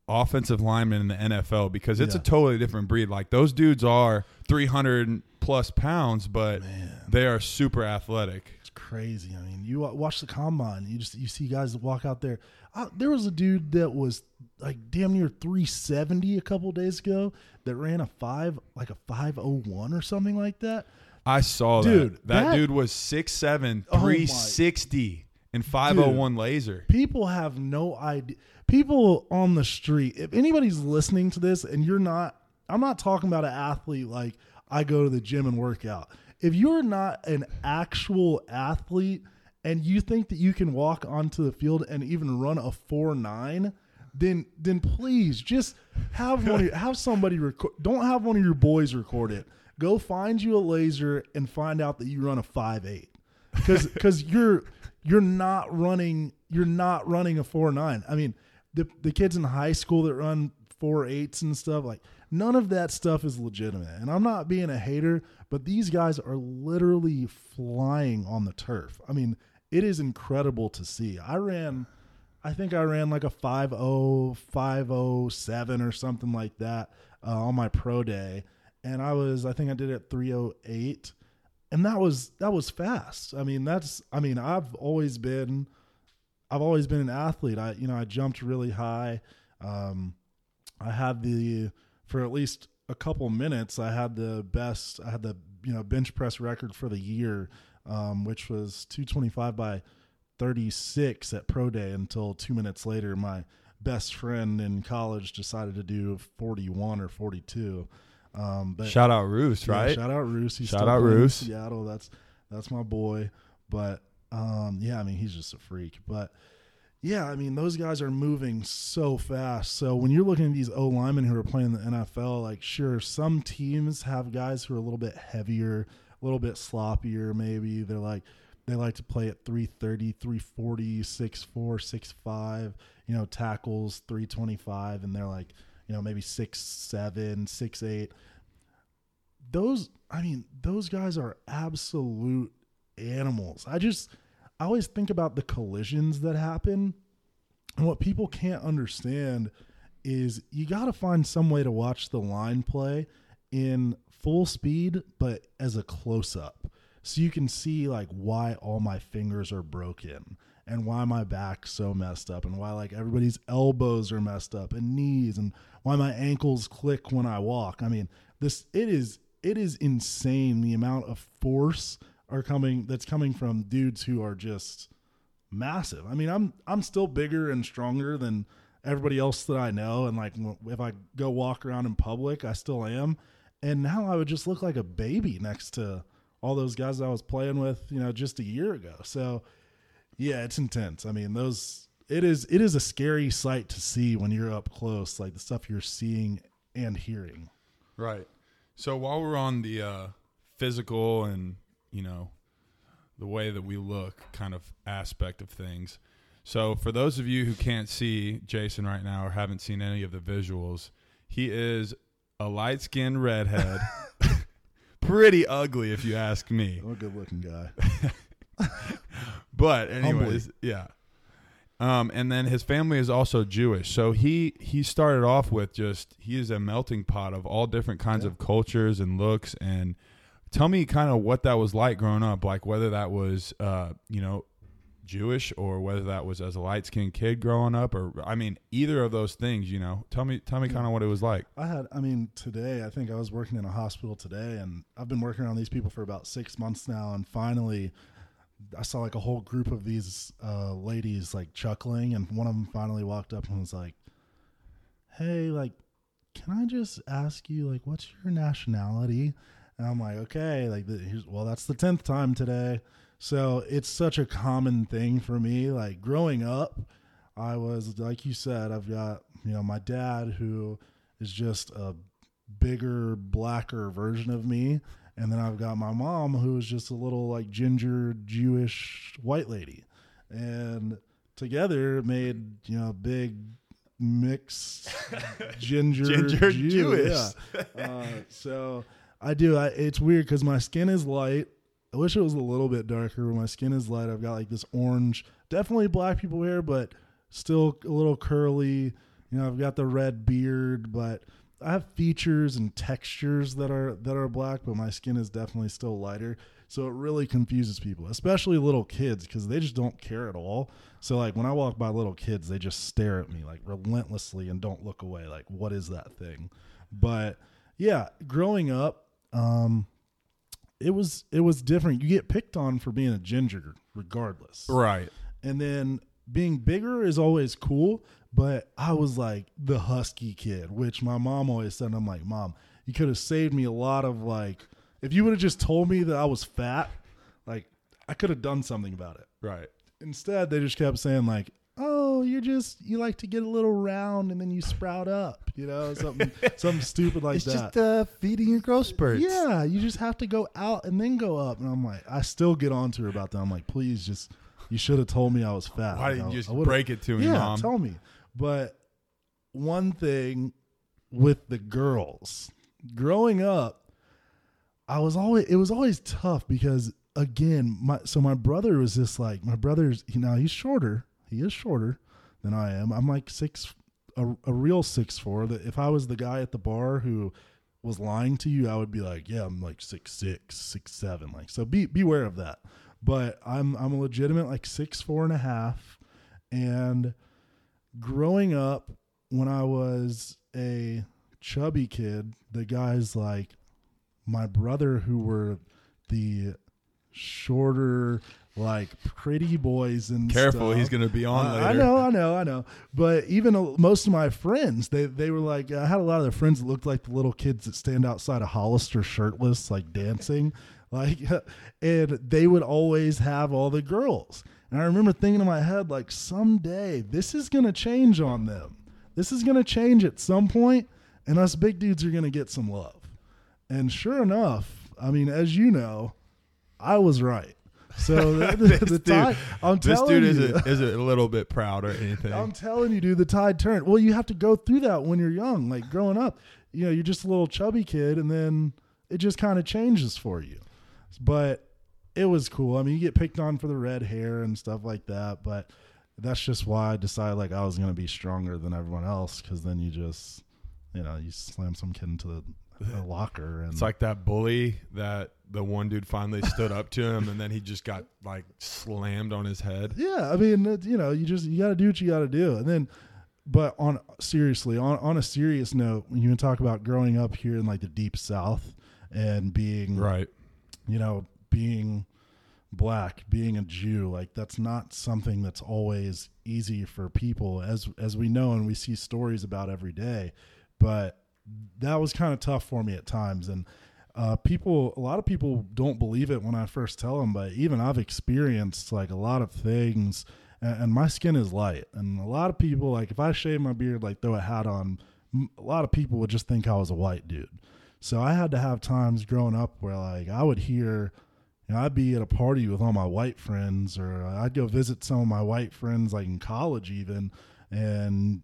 offensive linemen in the NFL because it's a totally different breed. Like those dudes are 300 plus pounds, but Man. they are super athletic. It's crazy. I mean, you watch the combine, you just you see guys walk out there. Uh, there was a dude that was like damn near 370 a couple days ago that ran a five like a 501 or something like that. I saw Dude, that. That, that- dude was 6'7", Oh 360 and 501 laser. People have no idea. People on the street, if anybody's listening to this and you're not, I'm not talking about an athlete like I go to the gym and work out. If you're not an actual athlete and you think that you can walk onto the field and even run a four nine, then then please just have one your, have somebody record. Don't have one of your boys record it. Go find you a laser and find out that you run a five eight because because you're you're not running you're not running a four nine. I mean, the the kids in high school that run four eights and stuff like none of that stuff is legitimate. And I'm not being a hater, but these guys are literally flying on the turf. I mean, it is incredible to see. I ran. I think I ran like a 50 507 or something like that uh, on my pro day and I was I think I did it at 308 and that was that was fast. I mean, that's I mean, I've always been I've always been an athlete. I you know, I jumped really high. Um I had the for at least a couple minutes, I had the best I had the, you know, bench press record for the year um which was 225 by 36 at pro day until 2 minutes later my best friend in college decided to do 41 or 42. Um but Shout out Roos, yeah, right? shout out Roos. He's Shout out Roos. Seattle. That's that's my boy. But Um, yeah, I mean he's just a freak, but yeah, I mean those guys are moving so fast. So when you're looking at these O linemen who are playing the NFL, like sure, some teams have guys who are a little bit heavier, a little bit sloppier. Maybe they're like they like to play at 330, 340, 6'4, 6'5, you know, tackles 325, and they're like, you know, maybe six, seven, six, eight. Those, I mean, those guys are absolute animals. I just, I always think about the collisions that happen. And what people can't understand is you got to find some way to watch the line play in full speed, but as a close up so you can see like why all my fingers are broken and why my back's so messed up and why like everybody's elbows are messed up and knees and why my ankles click when I walk. I mean, this it is it is insane the amount of force are coming that's coming from dudes who are just massive. I mean, I'm I'm still bigger and stronger than everybody else that I know and like if I go walk around in public, I still am. And now I would just look like a baby next to all those guys I was playing with, you know, just a year ago. So yeah, it's intense. I mean, those it is it is a scary sight to see when you're up close, like the stuff you're seeing and hearing. Right. So while we're on the uh, physical and you know the way that we look kind of aspect of things. So for those of you who can't see Jason right now or haven't seen any of the visuals, he is a light skinned redhead pretty ugly if you ask me. I'm a good looking guy. but anyways, Humbly. yeah. Um, and then his family is also Jewish, so he he started off with just he is a melting pot of all different kinds yeah. of cultures and looks. And tell me kind of what that was like growing up, like whether that was uh, you know Jewish or whether that was as a light skinned kid growing up or I mean either of those things, you know. Tell me tell me kind of what it was like. I had I mean today I think I was working in a hospital today and I've been working on these people for about 6 months now and finally I saw like a whole group of these uh, ladies like chuckling and one of them finally walked up and was like, "Hey, like can I just ask you like what's your nationality?" And I'm like, "Okay, like well that's the 10th time today." So it's such a common thing for me. Like growing up, I was like you said, I've got you know my dad who is just a bigger, blacker version of me, and then I've got my mom who is just a little like ginger Jewish white lady, and together made you know big mix ginger, ginger Jew. Jewish. Yeah. Uh, so I do. I, it's weird because my skin is light I wish it was a little bit darker. but My skin is light. I've got like this orange, definitely black people hair, but still a little curly. You know, I've got the red beard, but I have features and textures that are that are black, but my skin is definitely still lighter. So it really confuses people, especially little kids, because they just don't care at all. So like when I walk by little kids, they just stare at me like relentlessly and don't look away. Like, what is that thing? But yeah, growing up, um, it was it was different. You get picked on for being a ginger regardless. Right. And then being bigger is always cool, but I was like the husky kid, which my mom always said. I'm like, "Mom, you could have saved me a lot of like if you would have just told me that I was fat, like I could have done something about it." Right. Instead, they just kept saying like, oh, you're just you like to get a little round and then you sprout up, you know, something something stupid like it's that. It's just uh, feeding your growth spurts. Yeah, you just have to go out and then go up. And I'm like, I still get on to her about that. I'm like, please, just you should have told me I was fat. Why didn't you just break it to me, yeah, mom? tell me. But one thing with the girls, growing up, I was always it was always tough because again, my so my brother was just like my brother's you know he's shorter he is shorter than I am. I'm like six, a, a real six four. That if I was the guy at the bar who was lying to you, I would be like, yeah, I'm like six six, six seven. Like so, be beware of that. But I'm I'm a legitimate like six four and a half, and growing up when I was a chubby kid, the guys like my brother who were the shorter like pretty boys and careful stuff. he's gonna be on uh, later i know i know i know but even uh, most of my friends they they were like i had a lot of their friends that looked like the little kids that stand outside of hollister shirtless like dancing Like, and they would always have all the girls. And I remember thinking in my head, like, someday this is going to change on them. This is going to change at some point, and us big dudes are going to get some love. And sure enough, I mean, as you know, I was right. So the, the, This the dude- I'm This telling dude you, isn't isn't a little bit proud or anything. I'm telling you, dude, the tide turned. Well, you have to go through that when you're young, like growing up. You know, you're just a little chubby kid, and then it just kind of changes for you. But it was cool. I mean, you get picked on for the red hair and stuff like that, but that's just why I decided like I was going to be stronger than everyone else because then you just, you know, you slam some kid into the, locker and It's like that bully that the one dude finally stood up to him, and then he just got like slammed on his head. Yeah, I mean, it, you know, you just you got to do what you got to do, and then, but on seriously, on on a serious note, when you talk about growing up here in like the deep South and being Right. you know, being black, being a Jew, like that's not something that's always easy for people as as we know and we see stories about every day. But that was kind of tough for me at times and uh, people a lot of people don't believe it when I first tell them, but even I've experienced like a lot of things and, and my skin is light and a lot of people like if I shave my beard like throw a hat on a lot of people would just think I was a white dude. So I had to have times growing up where like I would hear, you know, I'd be at a party with all my white friends, or I'd go visit some of my white friends like in college even, and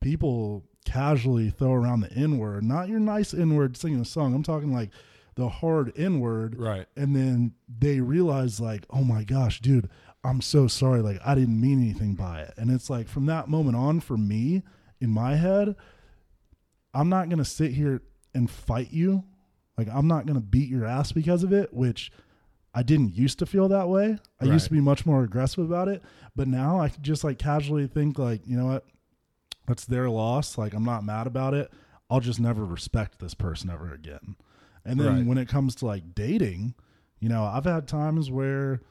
people casually throw around the N word, not your nice N word singing a song. I'm talking like the hard N word, Right. and then they realize like, oh my gosh, dude, I'm so sorry. Like I didn't mean anything by it, and it's like from that moment on, for me in my head, I'm not gonna sit here and fight you. Like I'm not gonna beat your ass because of it, which I didn't used to feel that way. I used to be much more aggressive about it, but now I just like casually think like, you know what? That's their loss. Like I'm not mad about it. I'll just never respect this person ever again. And then Right. when it comes to like dating, you know, I've had times where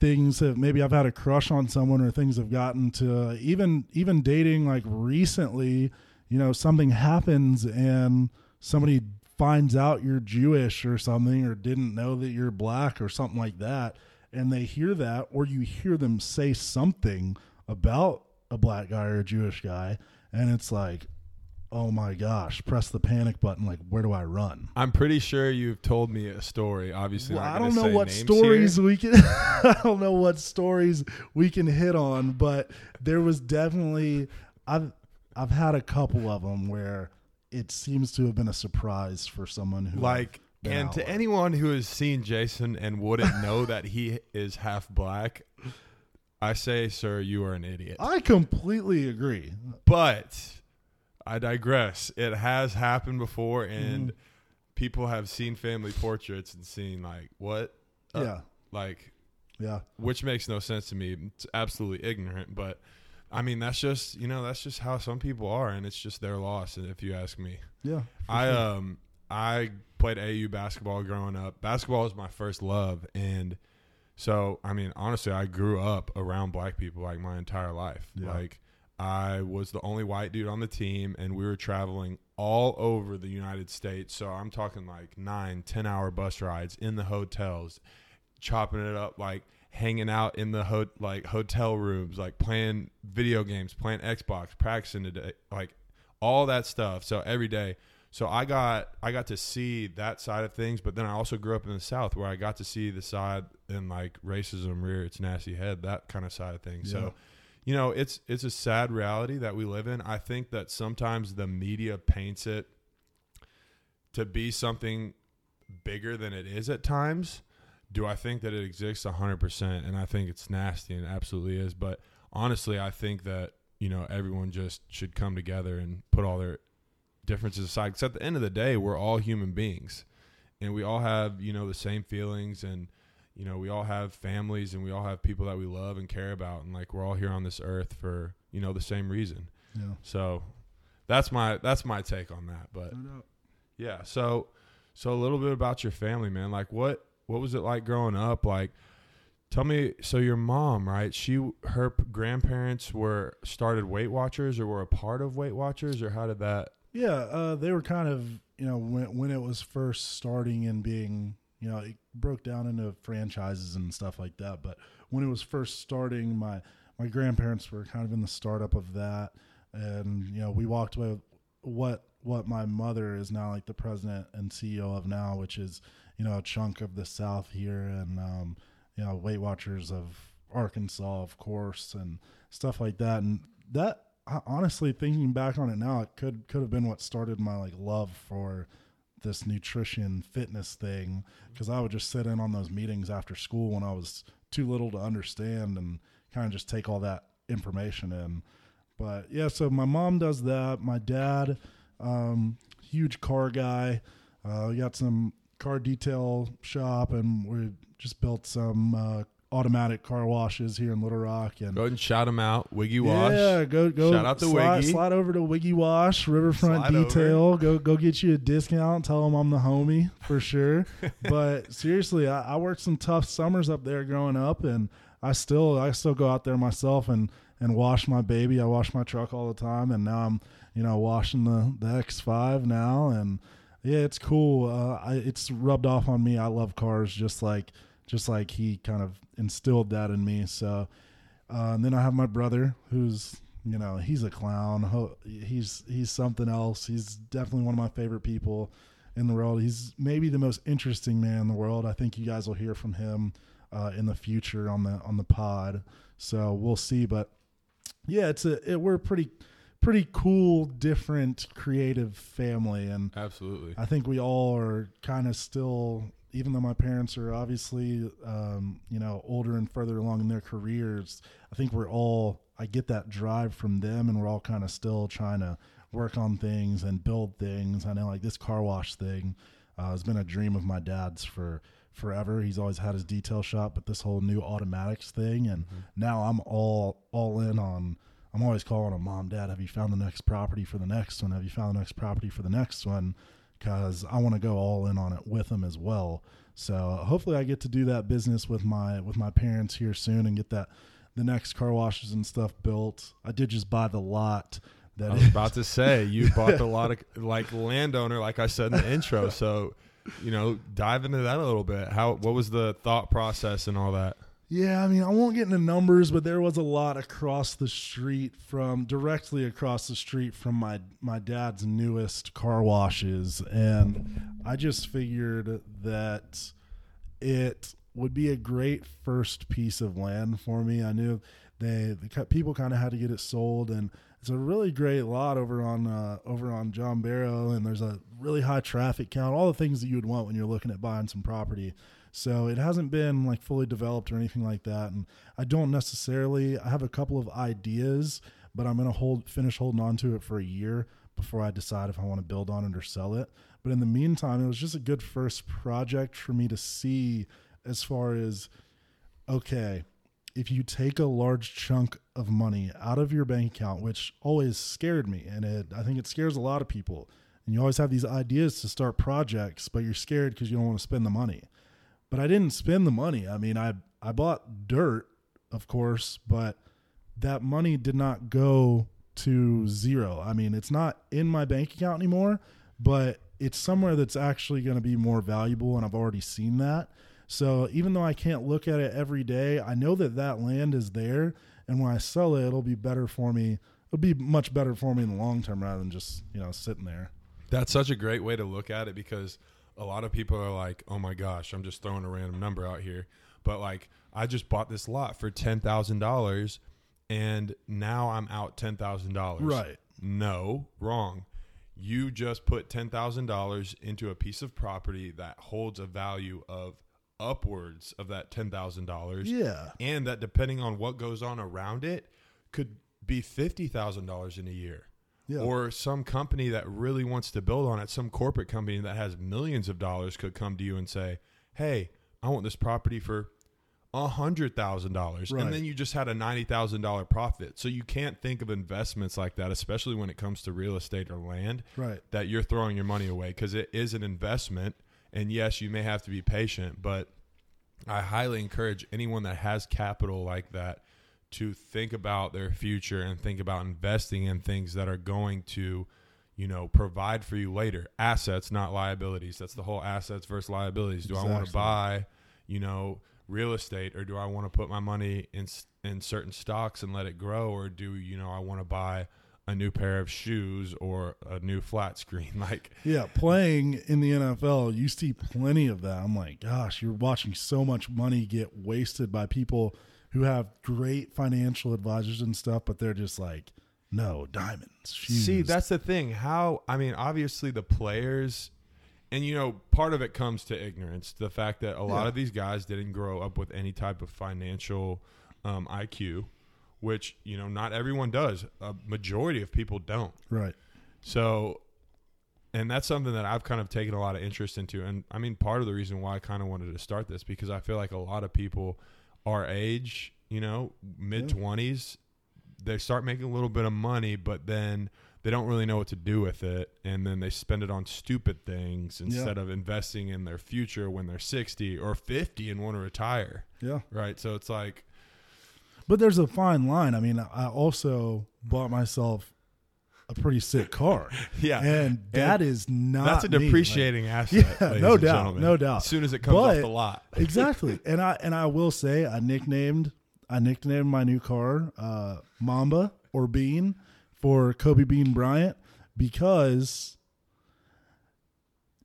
things have maybe I've had a crush on someone or things have gotten to even even dating like recently, you know, something happens and somebody finds out you're Jewish or something or didn't know that you're black or something like that and they hear that or you hear them say something about a black guy or a Jewish guy and it's like oh my gosh press the panic button like where do I run I'm pretty sure you've told me a story. Obviously, well, I don't know what stories here. we can. I don't know what stories we can hit on, but there was definitely I've I've had a couple of them where it seems to have been a surprise for someone who Like, and to anyone who has seen Jason and wouldn't know that he is half black, I say, sir, you are an idiot. I completely agree. But I digress. It has happened before, and people have seen family portraits and seen like what, Uh, yeah, like yeah, which makes no sense to me. It's absolutely ignorant, but I mean that's just you know that's just how some people are, and it's just their loss. If you ask me, yeah. I sure. um I played AAU basketball growing up. Basketball was my first love, and so I mean honestly, I grew up around black people like my entire life. Yeah. Like I was the only white dude on the team, and we were traveling all over the United States. So I'm talking like nine, ten hour bus rides in the hotels, chopping it up like hanging out in the ho- like hotel rooms, like playing video games, playing Xbox, practicing today, like all that stuff. So every day. So I got I got to see that side of things, but then I also grew up in the South where I got to see the side and like racism rear its nasty head, that kind of side of things. Yeah. So, you know, it's it's a sad reality that we live in. I think that sometimes the media paints it to be something bigger than it is at times. Do I think that it exists 100%? And I think it's nasty and it absolutely is. But honestly, I think that, you know, everyone just should come together and put all their differences aside. Because at the end of the day, we're all human beings. And we all have, you know, the same feelings and, you know, we all have families and we all have people that we love and care about. And like, we're all here on this earth for, you know, the same reason. yeah. So that's my, that's my take on that. But yeah. So, so a little bit about your family, man. Like, what what was it like growing up? Like, tell me. So your mom, right? She her grandparents were started Weight Watchers, or were a part of Weight Watchers, or how did that? Yeah, uh, they were kind of you know when when it was first starting and being you know, it broke down into franchises and stuff like that. But when it was first starting, my my grandparents were kind of in the startup of that, and you know, we walked with what what my mother is now like the president and CEO of now, which is you know a chunk of the South here, and um, you know Weight Watchers of Arkansas, of course, and stuff like that. And that honestly, thinking back on it now, it could could have been what started my like love for this nutrition fitness thing because I would just sit in on those meetings after school when I was too little to understand and kind of just take all that information in. But yeah, so my mom does that. My dad, um, huge car guy. Uh, we got some car detail shop, and we just built some uh, automatic car washes here in Little Rock. And go ahead and shout them out, Wiggy Wash. Yeah, go go. Shout out to slide, Wiggy. Slide over to Wiggy Wash, Riverfront Slide Detail. over. Go go get you a discount. Tell them I'm the homie for sure. but seriously, I, I worked some tough summers up there growing up, and I still I still go out there myself and and wash my baby. I wash my truck all the time, and now I'm you know washing the the X5 now, and yeah, it's cool. Uh, I, it's rubbed off on me. I love cars, just like just like he kind of instilled that in me. So, uh, and then I have my brother, who's you know he's a clown. He's he's something else. He's definitely one of my favorite people in the world. He's maybe the most interesting man in the world. I think you guys will hear from him uh, in the future on the on the pod. So we'll see. But yeah, it's a it, we're pretty pretty cool, different, creative family, and Absolutely. I think we all are kind of still, even though my parents are obviously, um, you know, older and further along in their careers. I think we're all. I get that drive from them, and we're all kind of still trying to work on things and build things. I know, like this car wash thing uh, has been a dream of my dad's for forever. He's always had his detail shop, but this whole new automatics thing, and now I'm all all in on. I'm always calling him, Mom, Dad, have you found the next property for the next one? Have you found the next property for the next one? Because I want to go all in on it with them as well. So hopefully, I get to do that business with my with my parents here soon and get that the next car washes and stuff built. I did just buy the lot that I was about to say you bought the lot of like landowner, like I said in the intro. So, you know, dive into that a little bit. How what was the thought process and all that? Yeah, I mean, I won't get into numbers, but there was a lot across the street from directly across the street from my my dad's newest car washes, and I just figured that it would be a great first piece of land for me. I knew they the people kind of had to get it sold, and it's a really great lot over on uh, over on John Barrow, and there's a really high traffic count, all the things that you would want when you're looking at buying some property. So it hasn't been like fully developed or anything like that, and I don't necessarily. I have a couple of ideas, but I'm gonna hold finish holding on to it for a year before I decide if I want to build on it or sell it. But in the meantime, it was just a good first project for me to see as far as okay, if you take a large chunk of money out of your bank account, which always scared me, and it, I think it scares a lot of people, and you always have these ideas to start projects, but you're scared because you don't want to spend the money. But I didn't spend the money. I mean, I I bought dirt, of course, but that money did not go to zero. I mean, it's not in my bank account anymore, but it's somewhere that's actually going to be more valuable, and I've already seen that. So even though I can't look at it every day, I know that that land is there, and when I sell it, it'll be better for me. It'll be much better for me in the long term rather than just you know sitting there. That's such a great way to look at it because a lot of people are like, "Oh my gosh, I'm just throwing a random number out here." But like, I just bought this lot for ten thousand dollars, and now I'm out ten thousand dollars. Right. No, wrong. You just put ten thousand dollars into a piece of property that holds a value of upwards of that ten thousand dollars. Yeah. and that depending on what goes on around it, could be fifty thousand dollars in a year Yeah. or some company that really wants to build on it, some corporate company that has millions of dollars could come to you and say, "Hey, I want this property for a hundred thousand dollars," and then you just had a ninety thousand dollar profit. So you can't think of investments like that, especially when it comes to real estate or land, Right. that you're throwing your money away because it is an investment. And yes, you may have to be patient, but I highly encourage anyone that has capital like that to think about their future and think about investing in things that are going to, you know, provide for you later. Assets, not liabilities. That's the whole assets versus liabilities. Do I want to buy, you know, real estate or do I want to put my money in in certain stocks and let it grow or do, you know, I want to buy a new pair of shoes or a new flat screen like Yeah, playing in the NFL, you see plenty of that. I'm like, gosh, you're watching so much money get wasted by people who have great financial advisors and stuff, but they're just like, no, diamonds. Shoes. See, that's the thing. How I mean, obviously the players, and you know, part of it comes to ignorance. The fact that a lot Yeah. of these guys didn't grow up with any type of financial um, IQ, which you know, not everyone does. A majority of people don't. right. So, and that's something that I've kind of taken a lot of interest into. And I mean, part of the reason why I kind of wanted to start this because I feel like a lot of people our age, you know, mid 20s, they start making a little bit of money, but then they don't really know what to do with it. And then they spend it on stupid things instead of investing in their future when they're 60 or 50 and want to retire. Yeah. Right. So it's like, But there's a fine line. I mean, I also bought myself a pretty sick car. yeah. And that is not that's a me. Like, depreciating asset. Yeah, no and doubt, gentlemen. no doubt. As soon as it comes off the lot. exactly. And I and I will say I nicknamed I nicknamed my new car uh, Mamba or Bean for Kobe Bean Bryant because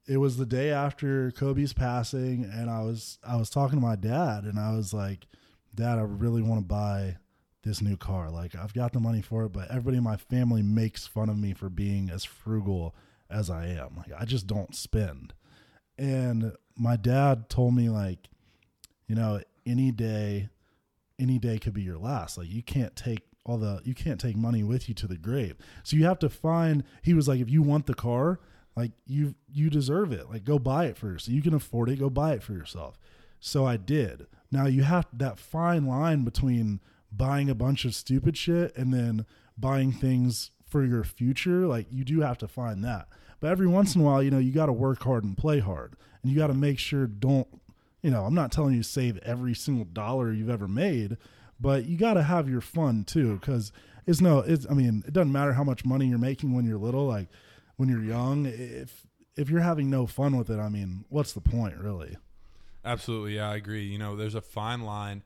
it was the day after Kobe's passing and I was I was talking to my dad and I was like, Dad, I really want to buy this new car. Like I've got the money for it, but everybody in my family makes fun of me for being as frugal as I am. Like I just don't spend. And my dad told me like, you know, any day any day could be your last. Like you can't take all the you can't take money with you to the grave. So you have to find he was like if you want the car, like you you deserve it. Like go buy it first. You can afford it, go buy it for yourself. So I did. Now you have that fine line between buying a bunch of stupid shit and then buying things for your future. Like you do have to find that. But every once in a while, you know, you got to work hard and play hard. And you got to make sure don't you know, I'm not telling you save every single dollar you've ever made, but you got to have your fun too cuz it's no it's I mean, it doesn't matter how much money you're making when you're little like when you're young if if you're having no fun with it, I mean, what's the point really? Absolutely, yeah, I agree. You know, there's a fine line,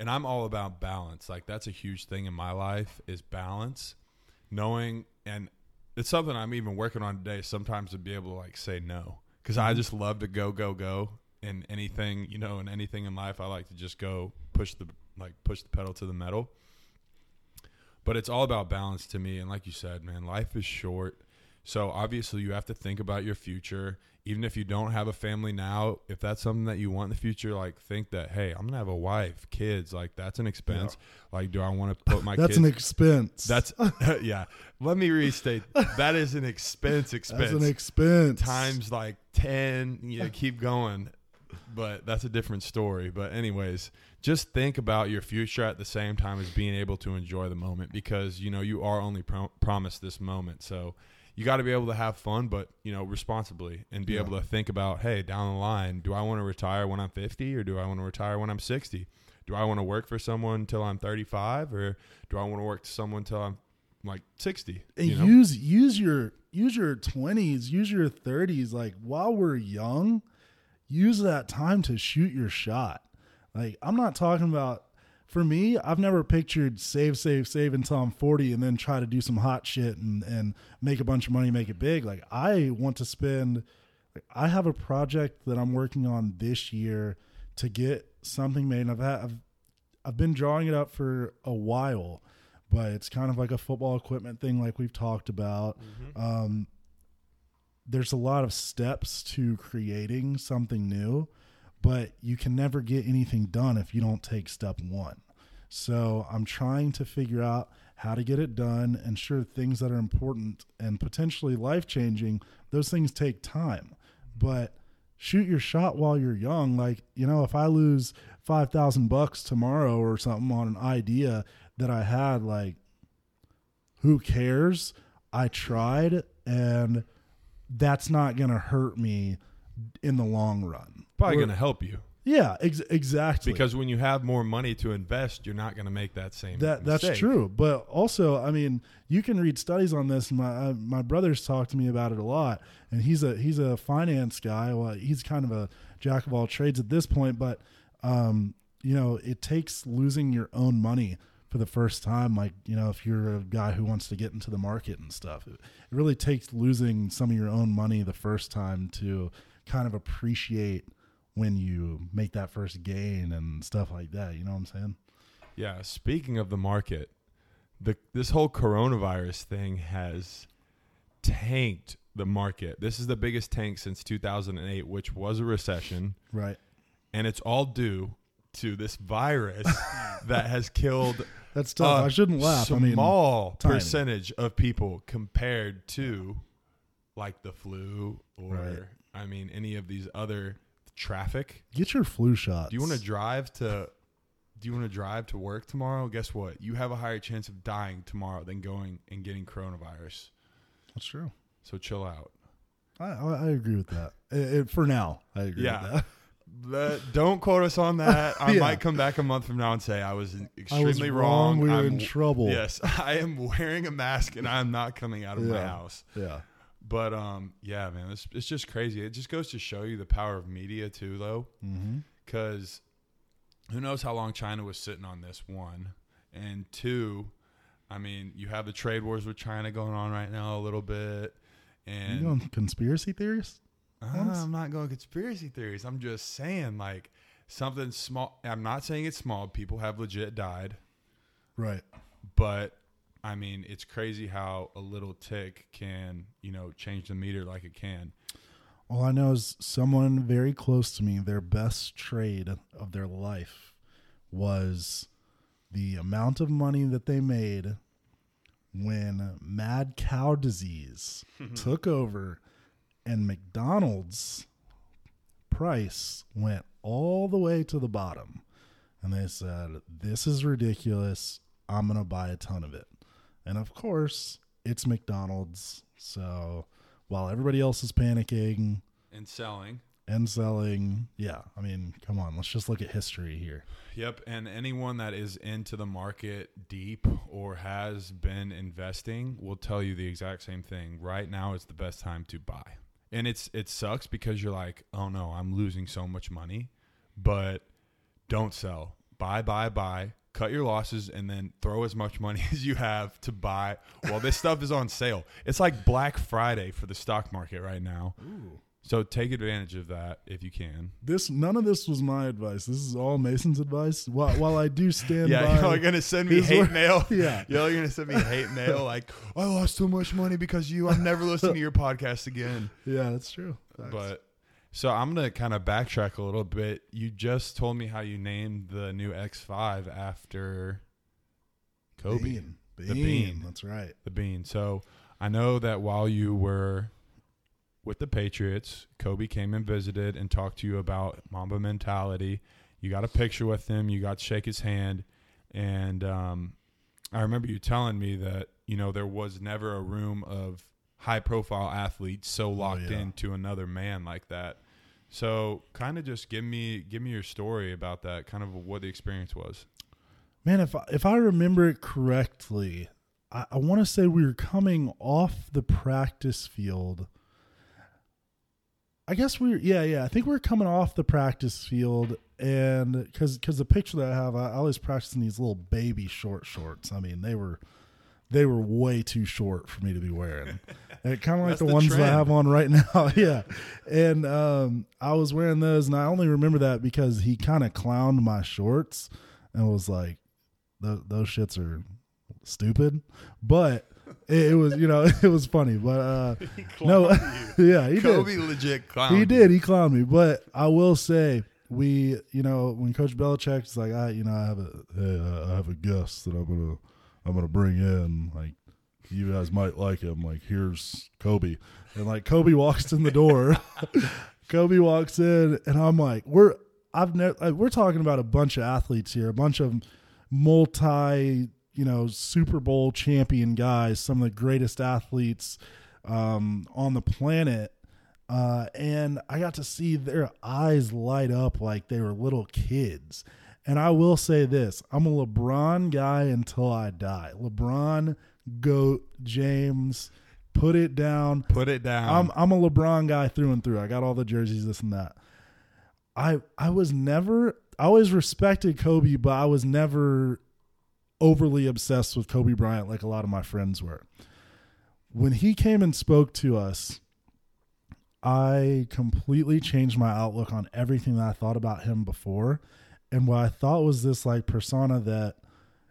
and I'm all about balance. Like that's a huge thing in my life is balance, knowing, and it's something I'm even working on today. Sometimes to be able to like say no, because I mm-hmm. just love to go, go, go, in anything, you know, in anything in life. I like to just go push the like push the pedal to the metal. But it's all about balance to me, and like you said, man, life is short. So obviously, you have to think about your future. Even if you don't have a family now, if that's something that you want in the future, like think that, hey, I'm gonna have a wife, kids. Like that's an expense. Like, do I want to put my kids? That's kids? an expense. that's yeah. Let me restate. That is an expense. Expense That's an expense. times like ten. You know, keep going. But that's a different story. But anyways, just think about your future at the same time as being able to enjoy the moment because you know you are only pro- promised this moment. So you got to be able to have fun, but you know responsibly and be Yeah. able to think about, hey, down the line, do I want to retire when I'm 50 or do I want to retire when I'm 60? Do I want to work for someone until I'm 35 or do I want to work to someone until I'm like 60? and you know? use use your use your 20s, use your 30s like while we're young, use that time to shoot your shot. Like I'm not talking about for me, I've never pictured save, save, save until I'm 40 and then try to do some hot shit and, and make a bunch of money, make it big. Like I want to spend, like, I have a project that I'm working on this year to get something made. And I've had, I've, I've been drawing it up for a while, but it's kind of like a football equipment thing, like we've talked about. Um, there's a lot of steps to creating something new, but you can never get anything done if you don't take step one. So I'm trying to figure out how to get it done and sure things that are important and potentially life changing, those things take time. But shoot your shot while you're young. Like, you know, if I lose five thousand bucks tomorrow or something on an idea that I had, like who cares? I tried and that's not gonna hurt me in the long run. Probably going to help you. Yeah, ex- exactly. Because when you have more money to invest, you're not going to make that same. that that's true. But also, I mean, you can read studies on this. My uh, my brother's talked to me about it a lot, and he's a he's a finance guy. Well, he's kind of a jack of all trades at this point, but um, you know, it takes losing your own money for the first time. Like you know, if you're a guy who wants to get into the market and stuff, it, it really takes losing some of your own money the first time to kind of appreciate when you make that first gain and stuff like that. You know what I'm saying? Yeah. Speaking of the market, the this whole coronavirus thing has tanked the market. This is the biggest tank since 2008, which was a recession, Right. and it's all due to this virus that has killed That's tough. a I shouldn't laugh. I mean, small tiny. percentage of people compared to like the flu or Right. I mean any of these other traffic. get your flu shot. Do you want to drive to do you want to drive to work tomorrow? Guess what? You have a higher chance of dying tomorrow than going and getting coronavirus. That's true. So chill out. I, I, I agree with that. It, it- for now, I agree Yeah. with that. But don't quote us on that. I Yeah. might come back a month from now and say I was I extremely was wrong. We were I'm- in trouble. Yes, I am wearing a mask and I'm not coming out of my house. Yeah. But um, yeah, man, it's it's just crazy. It just goes to show you the power of media too, though, Mm-hmm. because who knows how long China was sitting on this one, and two, I mean, you have the trade wars with China going on right now a little bit, You and going conspiracy theories? Ah, I'm not going conspiracy theories. I'm just saying like something small. I'm not saying it's small. People have legit died, Right. but I mean, it's crazy how a little tick can, you know, change the meter like it can. All I know is someone very close to me, their best trade of their life was the amount of money that they made when mad cow disease took over and McDonald's price went all the way to the bottom. And they said, This is ridiculous. I'm going to buy a ton of it. And of course, it's McDonald's. So while everybody else is panicking And selling. and selling, yeah, I mean, come on, let's just look at history here. Yep. And anyone that is into the market deep or has been investing will tell you the exact same thing. Right now is the best time to buy. And it's it sucks because you're like, oh no, I'm losing so much money. But don't sell. Buy, buy, buy. Cut your losses and then throw as much money as you have to buy while this stuff is on sale. It's like Black Friday for the stock market right now. So take advantage of that if you can. This none of this was my advice. This is all Mason's advice. While, while I do stand Yeah, by, y'all are gonna send me hate word- mail. Yeah. y'all are gonna send me hate mail. Like I lost so much money because you. I'm never listening to your podcast again. yeah, that's true. Facts. But so I'm gonna kind of backtrack a little bit. You just told me how you named the new X5 after Kobe, Bean. The Bean. Bean. That's right. the Bean. So I know that while you were with the Patriots, Kobe came and visited and talked to you about Mamba mentality. You got a picture with him. You got to shake his hand, and um, I remember you telling me that you know there was never a room of high profile athletes so locked yeah. into another man like that. So kind of just give me give me your story about that, kind of what the experience was. Man, if I, if I remember it correctly, I, I want to say we were coming off the practice field. I guess we were, yeah, yeah. I think we are coming off the practice field, and because because the picture that I have, I, I always practice in these little baby short shorts. I mean, they were they were way too short for me to be wearing. And kind of like the, the ones that I have on right now. yeah. And um, I was wearing those, and I only remember that because he kind of clowned my shorts and was like, "Tho- those shits are stupid. But it, it was, you know, it was funny. But uh, no, yeah, he Kobe did. legit clown. He did. He clowned me. But I will say, we, you know, when Coach Belichick's like, I, you know, I have a, hey, uh, I have a guest that I'm gonna, I'm gonna bring in. Like, you guys might like him. Like, here's Kobe, and like Kobe walks in the door. Kobe walks in, and I'm like, we're, I've never, we're talking about a bunch of athletes here, a bunch of multi, you know, Super Bowl champion guys, some of the greatest athletes um, on the planet. Uh, and I got to see their eyes light up like they were little kids. And I will say this I'm a LeBron guy until I die. LeBron, GOAT, James, put it down. Put it down. I'm I'm a LeBron guy through and through. I got all the jerseys, this and that. I I was never I always respected Kobe, but I was never overly obsessed with Kobe Bryant like a lot of my friends were. When he came and spoke to us, I completely changed my outlook on everything that I thought about him before. And what I thought was this like persona that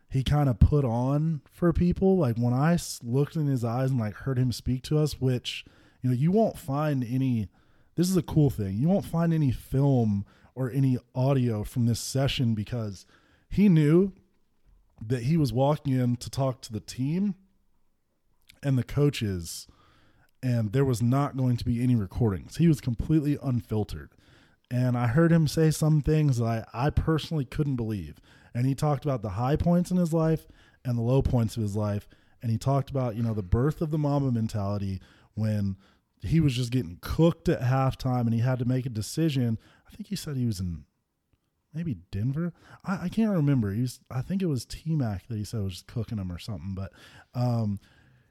he kind of put on for people. Like when I looked in his eyes and like heard him speak to us, which, you know, you won't find any, this is a cool thing. You won't find any film or any audio from this session because he knew that he was walking in to talk to the team and the coaches and there was not going to be any recordings. He was completely unfiltered. And I heard him say some things that I, I personally couldn't believe. And he talked about the high points in his life and the low points of his life. And he talked about, you know, the birth of the Mamba mentality when he was just getting cooked at halftime and he had to make a decision. I think he said he was in maybe Denver. I, I can't remember. He was, I think it was T Mac that he said was cooking him or something. But um,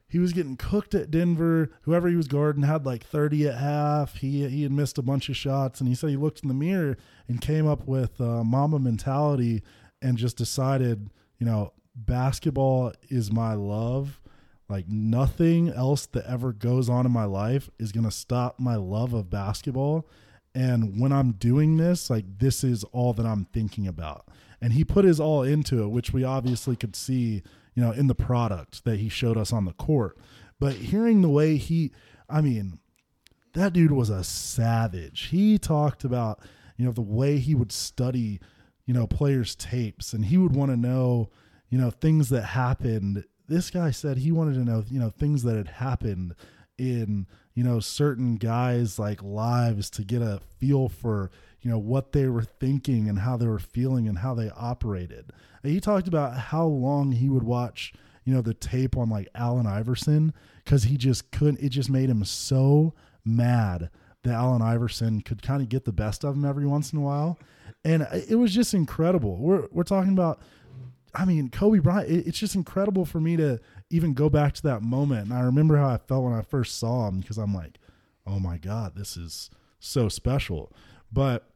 he was getting cooked at Denver. Whoever he was guarding had like 30 at half. He he had missed a bunch of shots, and he said he looked in the mirror and came up with uh, Mamba mentality and just decided, you know, basketball is my love. Like nothing else that ever goes on in my life is gonna stop my love of basketball. And when I'm doing this, like this is all that I'm thinking about. And he put his all into it, which we obviously could see you know, in the product that he showed us on the court. But hearing the way he, I mean, that dude was a savage. He talked about, you know, the way he would study, you know, players' tapes and he would want to know, you know, things that happened. This guy said he wanted to know, you know, things that had happened in, you know, certain guys' like lives to get a feel for, you know, what they were thinking and how they were feeling and how they operated. He talked about how long he would watch, you know, the tape on like Allen Iverson because he just couldn't. It just made him so mad that Allen Iverson could kind of get the best of him every once in a while, and it was just incredible. We're we're talking about. I mean, Kobe Bryant. It, it's just incredible for me to even go back to that moment. And I remember how I felt when I first saw him because I'm like, oh my god, this is so special. But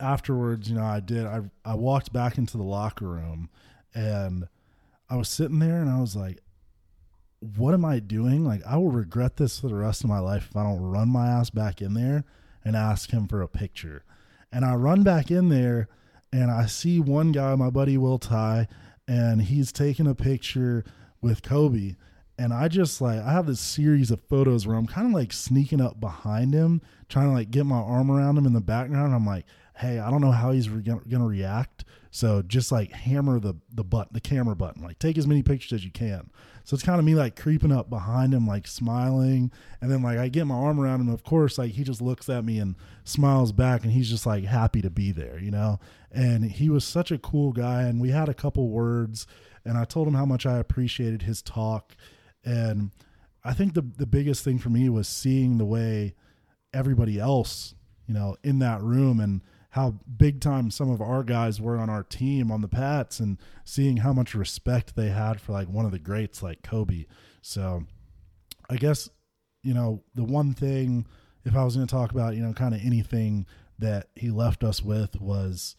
afterwards, you know, I did. I I walked back into the locker room, and I was sitting there, and I was like, "What am I doing? Like, I will regret this for the rest of my life if I don't run my ass back in there and ask him for a picture." And I run back in there, and I see one guy, my buddy Will Ty, and he's taking a picture with Kobe. And I just like I have this series of photos where I'm kind of like sneaking up behind him, trying to like get my arm around him in the background. I'm like, hey, I don't know how he's re- to react. So just like hammer the the button, the camera button, like take as many pictures as you can. So it's kind of me like creeping up behind him, like smiling, and then like I get my arm around him. Of course, like he just looks at me and smiles back, and he's just like happy to be there, you know. And he was such a cool guy, and we had a couple words, and I told him how much I appreciated his talk, and I think the the biggest thing for me was seeing the way everybody else, you know, in that room and how big time some of our guys were on our team on the Pats and seeing how much respect they had for like one of the greats like Kobe. So I guess, you know, the one thing, if I was going to talk about, you know, kind of anything that he left us with was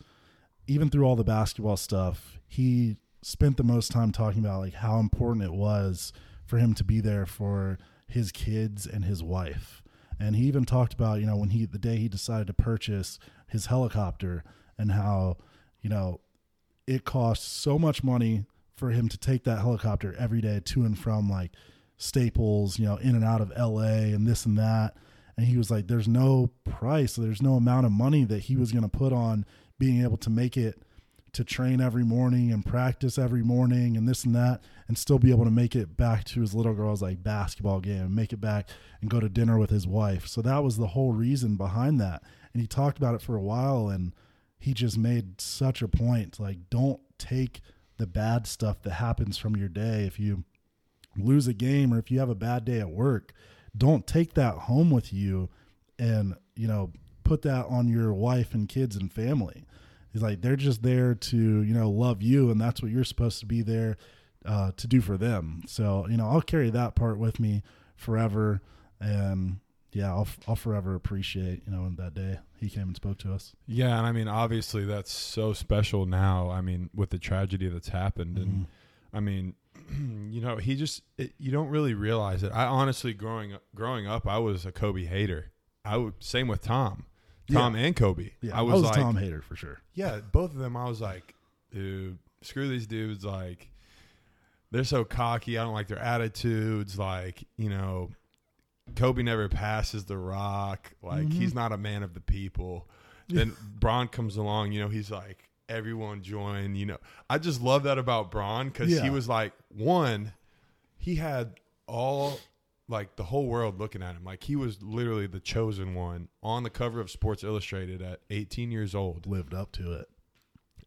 even through all the basketball stuff, he spent the most time talking about like how important it was for him to be there for his kids and his wife. And he even talked about, you know, when he the day he decided to purchase his helicopter and how, you know, it costs so much money for him to take that helicopter every day to and from like Staples, you know, in and out of LA and this and that. And he was like, there's no price, there's no amount of money that he was going to put on being able to make it to train every morning and practice every morning and this and that and still be able to make it back to his little girl's like basketball game and make it back and go to dinner with his wife. So that was the whole reason behind that and he talked about it for a while and he just made such a point like don't take the bad stuff that happens from your day if you lose a game or if you have a bad day at work don't take that home with you and you know put that on your wife and kids and family. He's like they're just there to you know love you, and that's what you're supposed to be there uh, to do for them. So you know I'll carry that part with me forever, and yeah, I'll I'll forever appreciate you know that day he came and spoke to us. Yeah, and I mean, obviously, that's so special now. I mean, with the tragedy that's happened, and Mhm. I mean, you know, he just it, you don't really realize it. I honestly, growing up, growing up, I was a Kobe hater. I would same with Tom, Tom and Kobe. Yeah, I was, like, Tom hater for sure. yeah, both of them. I was like, dude, screw these dudes. Like, they're so cocky. I don't like their attitudes. Like, you know, Kobe never passes the rock. Like, Mhm. he's not a man of the people. Then Bron comes along. You know, he's like, everyone join. You know, I just love that about Bron because Yeah. he was like, one, he had all like the whole world looking at him. Like he was literally the chosen one on the cover of Sports Illustrated at 18 years old Lived up to it.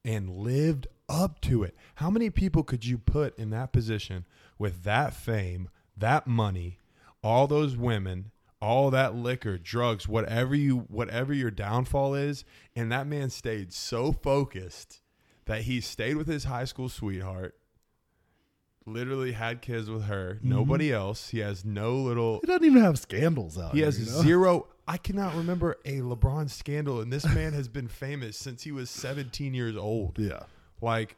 and lived up to it. How many people could you put in that position with that fame, that money, all those women, all that liquor, drugs, whatever you whatever your downfall is, and that man stayed so focused that he stayed with his high school sweetheart, literally had kids with her, nobody mm-hmm. else. He has no little He doesn't even have scandals out. he here, has you know? zero. I cannot remember a LeBron scandal, and this man has been famous since he was 17 years old. Yeah. Like,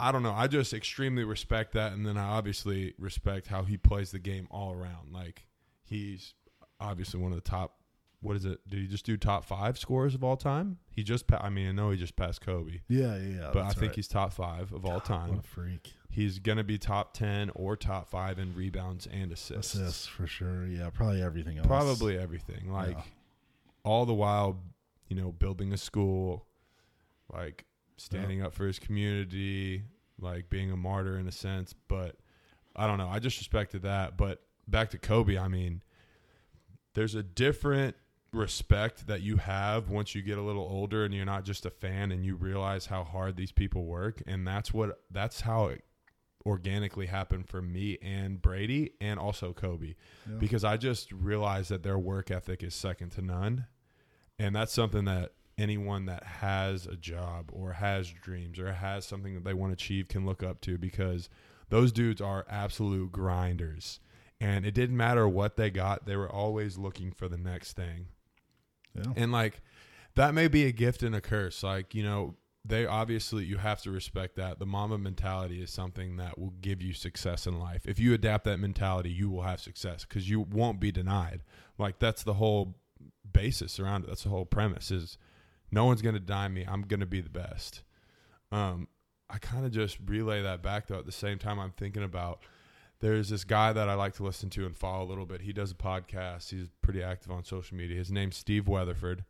I don't know. I just extremely respect that, and then I obviously respect how he plays the game all around. Like, he's obviously one of the top. What is it? Did he just do top five scores of all time? He just. Pa- I mean, I know he just passed Kobe, Yeah, yeah, yeah. but I think right. he's top five of all time. What a freak. He's gonna be top ten or top five in rebounds and assists. Assists for sure. Yeah, probably everything else. Probably everything. Like Yeah. all the while, you know, building a school, like standing up for his community, like being a martyr in a sense. But I don't know. I just respected that. But back to Kobe, I mean, there's a different respect that you have once you get a little older and you're not just a fan and you realize how hard these people work and that's what that's how it organically happened for me and Brady and also Kobe Yeah. because I just realized that their work ethic is second to none. And that's something that anyone that has a job or has dreams or has something that they want to achieve can look up to because those dudes are absolute grinders. And it didn't matter what they got, they were always looking for the next thing. Yeah. And like that may be a gift and a curse. Like, you know, they obviously you have to respect that. The Mamba mentality is something that will give you success in life. If you adapt that mentality, you will have success cuz you won't be denied. Like that's the whole basis around it. That's the whole premise is no one's going to deny me. I'm going to be the best. Um I kind of just relay that back though at the same time I'm thinking about there's this guy that I like to listen to and follow a little bit. He does a podcast. He's pretty active on social media. His name's Steve Weatherford.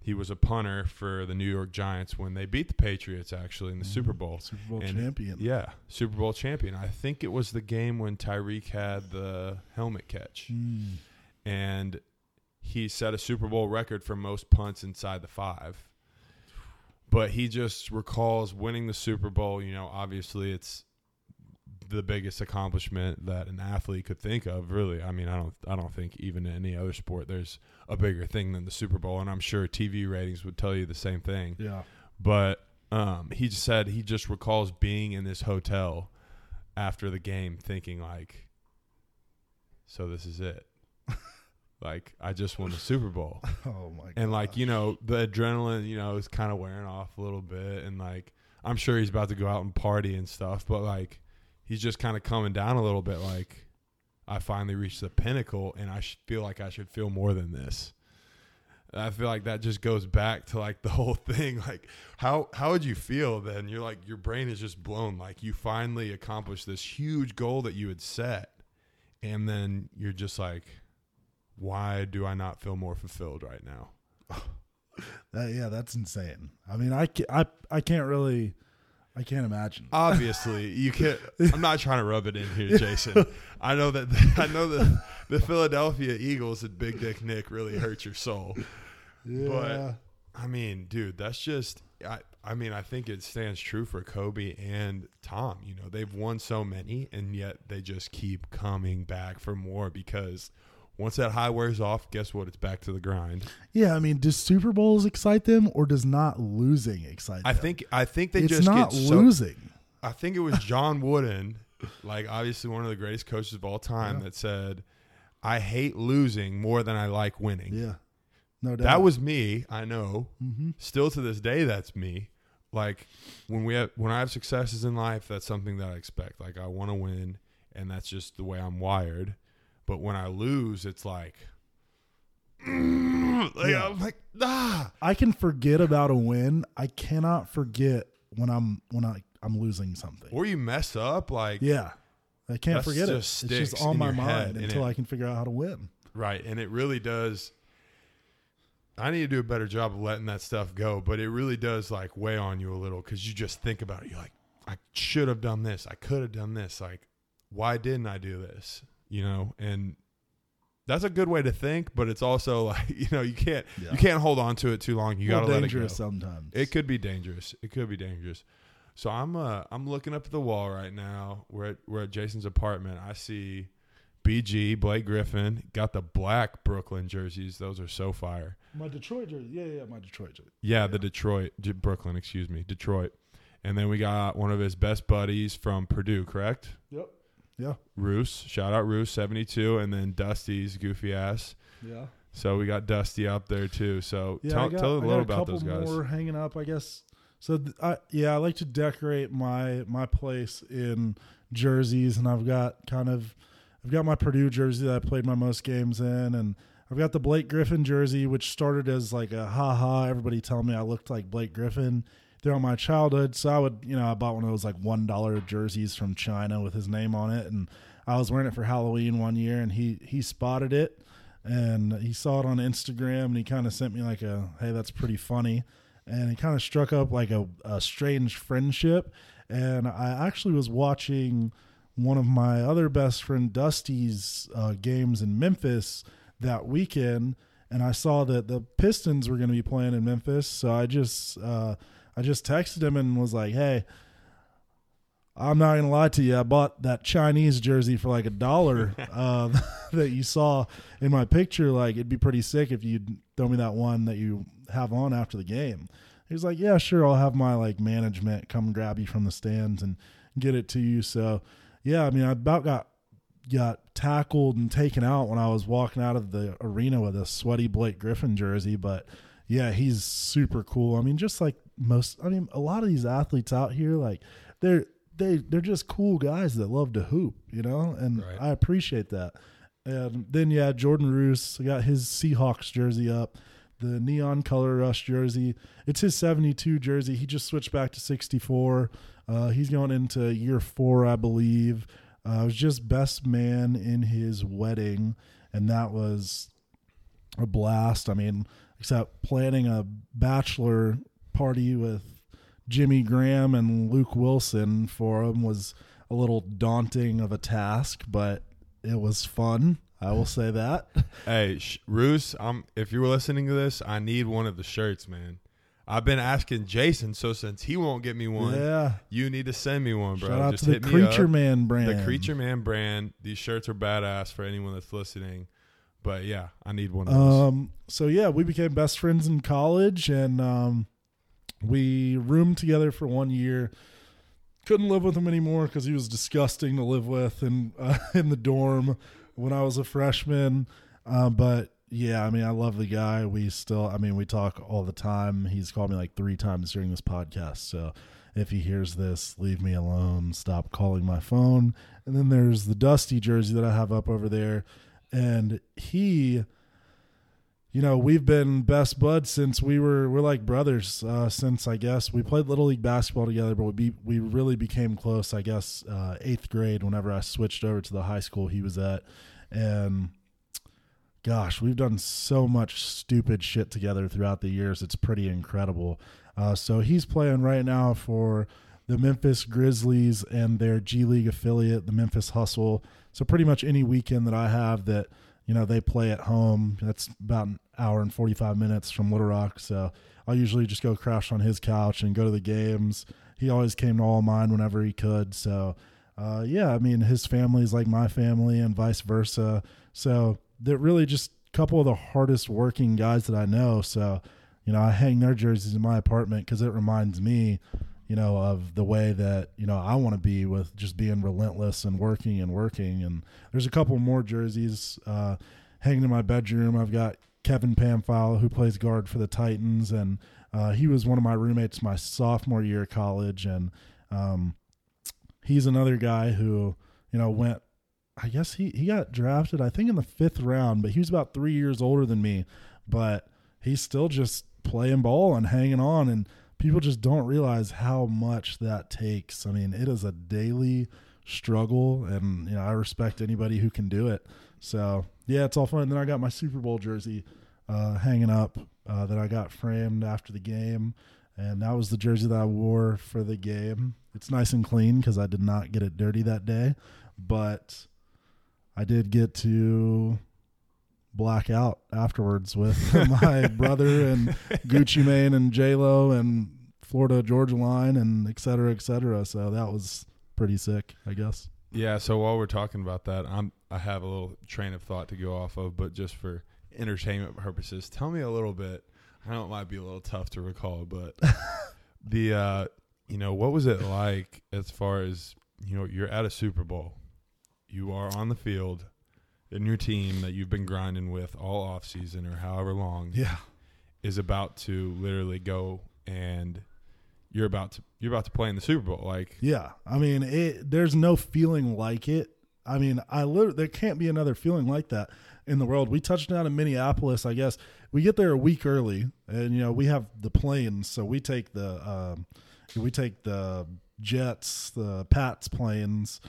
He was a punter for the New York Giants when they beat the Patriots actually in the Super Bowl. Super Bowl And- champion. Yeah, Super Bowl champion. I think it was the game when Tyree had the helmet catch. Mm. And he set a Super Bowl record for most punts inside the five. But he just recalls winning the Super Bowl. You know, obviously it's the biggest accomplishment that an athlete could think of. Really, I mean, I don't, I don't think even in any other sport there's a bigger thing than the Super Bowl, and I'm sure TV ratings would tell you the same thing Yeah. but um, he just said he just recalls being in this hotel after the game thinking like so this is it like i just won the super bowl Oh my god. and like you know the adrenaline you know is kind of wearing off a little bit and like i'm sure he's about to go out and party and stuff but like he's just kind of coming down a little bit like i finally reached the pinnacle and i feel like i should feel more than this I feel like that just goes back to like the whole thing. Like, how how would you feel then? You're like your brain is just blown. Like you finally accomplished this huge goal that you had set, and then you're just like, why do I not feel more fulfilled right now? That, yeah, that's insane. I mean, I, I, I can't really, I can't imagine. Obviously, you can't. I'm not trying to rub it in here, Jason. I know that I know that the Philadelphia Eagles and Big Dick Nick really hurt your soul. yeah. But I mean, dude, that's just I I mean, I think it stands true for Kobe and Tom. You know, they've won so many and yet they just keep coming back for more because once that high wears off, guess what? It's back to the grind. Yeah, I mean, does Super Bowls excite them or does not losing excite them? I them? think I think they it's just not get so, losing. I think it was John Wooden, like obviously one of the greatest coaches of all time, Yeah. that said, "I hate losing more than I like winning." Yeah, no doubt. That was me. I know. hmm Still to this day, that's me. Like when we have when I have successes in life, that's something that I expect. Like I want to win, and that's just the way I'm wired. But when I lose, it's like, like Yeah. I'm like, ah. I can forget about a win. I cannot forget when I'm when I I'm losing something. Or you mess up, like Yeah, I can't forget it. It's just on my mind until it- I can figure out how to win. Right. And it really does. I need to do a better job of letting that stuff go, but it really does like weigh on you a little because you just think about it. You're like, I should have done this. I could have done this. Like, why didn't I do this? You know, and that's a good way to think, but it's also like, you know, you can't Yeah. you can't hold on to it too long. You got to let it go. dangerous sometimes. It could be dangerous. It could be dangerous. So I'm uh I'm looking up at the wall right now. We're at we're at Jason's apartment. I see BG Blake Griffin got the black Brooklyn jerseys. Those are so fire. my Detroit jersey. Yeah, yeah, my Detroit jersey. Yeah, the Detroit J- Brooklyn, excuse me, Detroit. And then we got one of his best buddies from Purdue, correct? Yep. Yeah. Roos. Shout out Roos, 72 and then Dusty's goofy ass. Yeah. So we got Dusty up there too. So Yeah, tell, got, tell a little a about those guys. more hanging up, I guess. So th- I yeah, I like to decorate my my place in jerseys, and I've got kind of I've got my Purdue jersey that I played my most games in, and I've got the Blake Griffin jersey, which started as like a ha ha. Everybody telling me I looked like Blake Griffin throughout my childhood. So I would, you know, I bought one of those like one dollar jerseys from China with his name on it, and I was wearing it for Halloween one year, and he he spotted it, and he saw it on Instagram, and he kind of sent me like a, hey, that's pretty funny, and he kind of struck up like a, a strange friendship, and I actually was watching one of my other best friend Dusty's uh, games in Memphis that weekend, and I saw that the Pistons were going to be playing in Memphis. So I just uh, I just texted him and was like, "Hey, I'm not gonna lie to you. I bought that Chinese jersey for like a dollar uh, that you saw in my picture. Like it'd be pretty sick if you'd throw me that one that you have on after the game." He was like, "Yeah, sure. I'll have my like management come grab you from the stands and get it to you." So, yeah, I mean, I about got got tackled and taken out when I was walking out of the arena with a sweaty Blake Griffin jersey, but yeah, he's super cool. I mean, just like most I mean, a lot of these athletes out here like they're they they're just cool guys that love to hoop, you know? And Right. I appreciate that. And then yeah, Jordan Roos got his Seahawks jersey up, the neon color rush jersey. It's his 72 jersey. He just switched back to 64. Uh, he's going into year 4, I believe. Uh, I was just best man in his wedding, and that was a blast. I mean, except planning a bachelor party with Jimmy Graham and Luke Wilson for him was a little daunting of a task, but it was fun. I will say that. Hey, Sh- Roos, I'm, if you're listening to this, I need one of the shirts, man. I've been asking Jason, so since he won't get me one, Yeah. you need to send me one, bro. Shout out Just to the Creature. Man brand. The Creature Man brand. These shirts are badass for anyone that's listening. But yeah, I need one of those. Um, so yeah, we became best friends in college, and um, we roomed together for one year. Couldn't live with him anymore because he was disgusting to live with in uh, in the dorm when I was a freshman. Uh, but yeah, I mean, I love the guy. We still, I mean, we talk all the time. He's called me like three times during this podcast. So if he hears this, leave me alone. Stop calling my phone. And then there's the Dusty jersey that I have up over there, and he you know we've been best buds since we were we're like brothers uh, since I guess we played little league basketball together, but we be, we really became close. I guess uh, eighth grade whenever I switched over to the high school he was at, and gosh, we've done so much stupid shit together throughout the years. It's pretty incredible. Uh, so he's playing right now for the Memphis Grizzlies and their G League affiliate, the Memphis Hustle. So pretty much any weekend that I have that you know they play at home. That's about an hour and 45 minutes from little rock. So i'll usually just go crash on his couch and go to the games. He always came to all mine whenever he could. So uh, yeah i mean his family is like my family and vice versa. So they're really just a couple of the hardest working guys that I know. So, you know, I hang their jerseys in my apartment because it reminds me, you know, of the way that you know I want to be with just being relentless and working and working. And there's a couple more jerseys uh, hanging in my bedroom. I've got Kevin Pamphile who plays guard for the Titans, and uh, he was one of my roommates my sophomore year of college, and um, he's another guy who you know went. I guess he he got drafted. I think in the fifth round, but he was about three years older than me. But he's still just playing ball and hanging on, and people just don't realize how much that takes. I mean, it is a daily struggle, and you know I respect anybody who can do it. So yeah, it's all fun. And then I got my Super Bowl jersey uh, hanging up uh, that I got framed after the game, and that was the jersey that I wore for the game. It's nice and clean because I did not get it dirty that day, but I did get to black out afterwards with my brother and Gucci Mane and J Lo and Florida Georgia Line and et cetera, et cetera. So that was pretty sick, I guess. Yeah. So while we're talking about that, I'm I have a little train of thought to go off of, but just for entertainment purposes, tell me a little bit. I know it might be a little tough to recall, but the uh, you know what was it like as far as you know you're at a Super Bowl, you are on the field, and your team that you've been grinding with all off season or however long, yeah, is about to literally go and you're about to you're about to play in the Super Bowl. Like, yeah, I mean, it, there's no feeling like it. I mean, I literally there can't be another feeling like that in the world. We touched down in Minneapolis. I guess we get there a week early, and you know we have the planes, so we take the um, we take the jets, the Pats planes.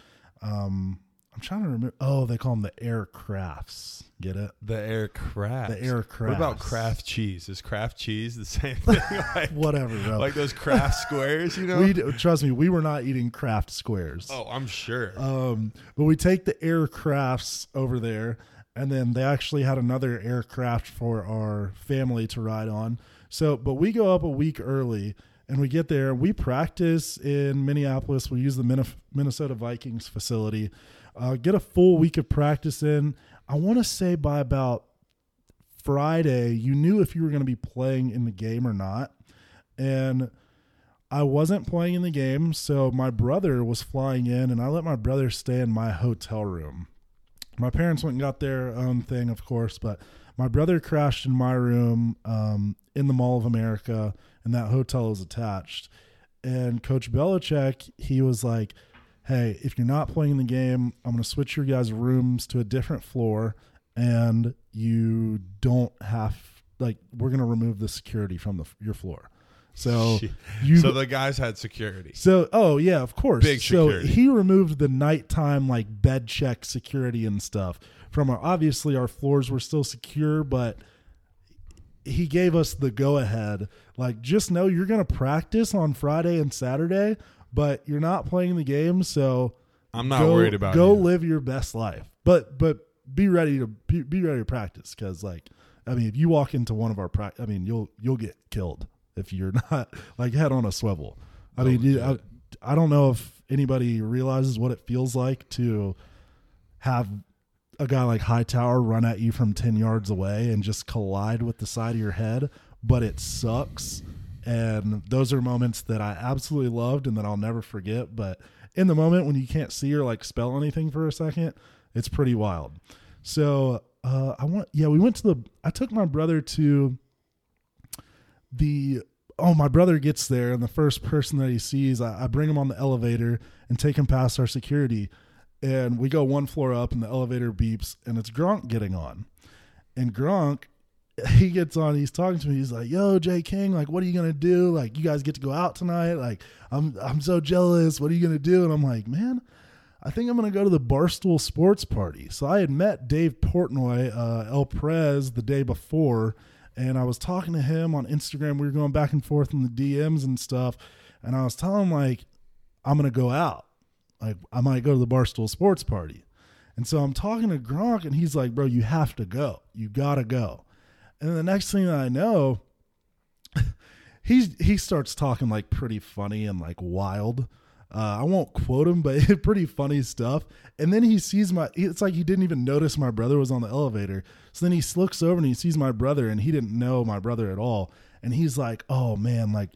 Um, I'm trying to remember. Oh, they call them the aircrafts. Get it? The aircraft. The aircraft. What about Kraft cheese? Is Kraft cheese the same thing? like, Whatever, bro. like those Kraft squares, you know? we trust me, we were not eating Kraft squares. oh, I'm sure. Um, but we take the aircrafts over there, and then they actually had another aircraft for our family to ride on. So, but we go up a week early, and we get there. We practice in Minneapolis. We use the Minnesota Vikings facility. Uh, get a full week of practice in. I want to say by about Friday, you knew if you were going to be playing in the game or not. And I wasn't playing in the game, so my brother was flying in, and I let my brother stay in my hotel room. My parents went and got their own thing, of course, but my brother crashed in my room um, in the Mall of America, and that hotel is attached. And Coach Belichick, he was like, "Hey, if you're not playing the game, I'm going to switch your guys' rooms to a different floor, and you don't have like we're going to remove the security from the your floor." So you so the guys had security. so, oh yeah, of course. Big security. so he removed the nighttime like bed check security and stuff from our. Obviously, our floors were still secure, but he gave us the go ahead. Like, just know you're going to practice on Friday and Saturday, but you're not playing the game. So I'm not go, worried about go you. live your best life. But but be ready to be, be ready to practice because like I mean, if you walk into one of our practice, I mean, you'll you'll get killed if you're not like head on a swivel. I mean, I, I don't know if anybody realizes what it feels like to have a guy like Hightower run at you from 10 yards away and just collide with the side of your head, but it sucks. And those are moments that I absolutely loved and that I'll never forget. But in the moment when you can't see or like spell anything for a second, it's pretty wild. So, uh, I want, yeah, we went to the, I took my brother to the oh my brother gets there and the first person that he sees I, I bring him on the elevator and take him past our security and we go one floor up and the elevator beeps and it's gronk getting on and gronk he gets on he's talking to me he's like yo jay king like what are you gonna do like you guys get to go out tonight like i'm i'm so jealous what are you gonna do and i'm like man I think I'm to go to the Barstool Sports Party. So I had met Dave Portnoy, uh, El Prez, the day before, and I was talking to him on Instagram. We were going back and forth in the DMs and stuff, and I was telling him like, I'm to go out. Like I might go to the Barstool Sports Party, and so I'm talking to Gronk, and he's like, "Bro, you have to go. You gotta go." And the next thing that I know, he's he starts talking like pretty funny and like wild Uh, I won't quote him, but pretty funny stuff. And then he sees my. It's like he didn't even notice my brother was on the elevator. So then he looks over and he sees my brother, and he didn't know my brother at all. And he's like, "Oh man, like,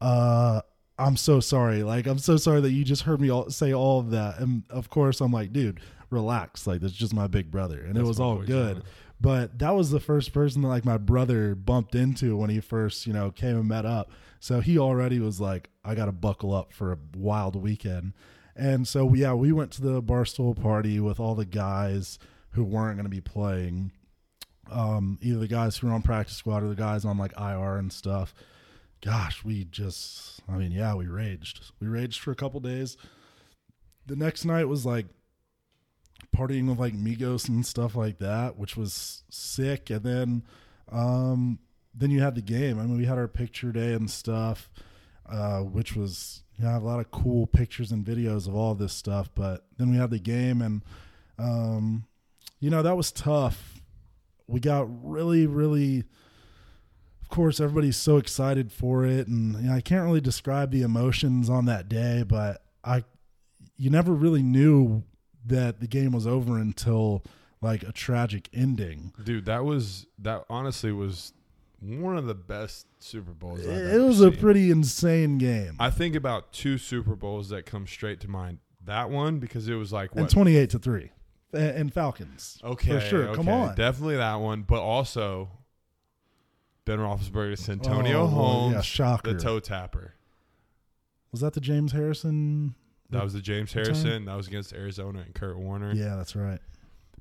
uh, I'm so sorry. Like, I'm so sorry that you just heard me all, say all of that." And of course, I'm like, "Dude, relax. Like, that's just my big brother." And That's it was all good. But that was the first person that like my brother bumped into when he first, you know, came and met up. So he already was like, I got to buckle up for a wild weekend. And so, yeah, we went to the Barstool party with all the guys who weren't going to be playing. Um, either the guys who were on practice squad or the guys on like IR and stuff. Gosh, we just, I mean, yeah, we raged. We raged for a couple days. The next night was like partying with like Migos and stuff like that, which was sick. And then, um, then you had the game. I mean, we had our picture day and stuff, uh, which was you know, a lot of cool pictures and videos of all this stuff. But then we had the game, and um, you know that was tough. We got really, really. Of course, everybody's so excited for it, and you know, I can't really describe the emotions on that day, but I, you never really knew that the game was over until like a tragic ending. Dude, that was that honestly was one of the best Super Bowls. I've It was a pretty insane game. I think about two Super Bowls that come straight to mind. That one because it was like and 28 to 3 and Falcons Okay, for sure come on definitely that one, but also Ben Roethlisberger, Santonio Oh, Holmes, yeah, shocker the toe tapper. was that the James Harrison That was the James? Harrison. That was against Arizona and Kurt Warner. yeah that's right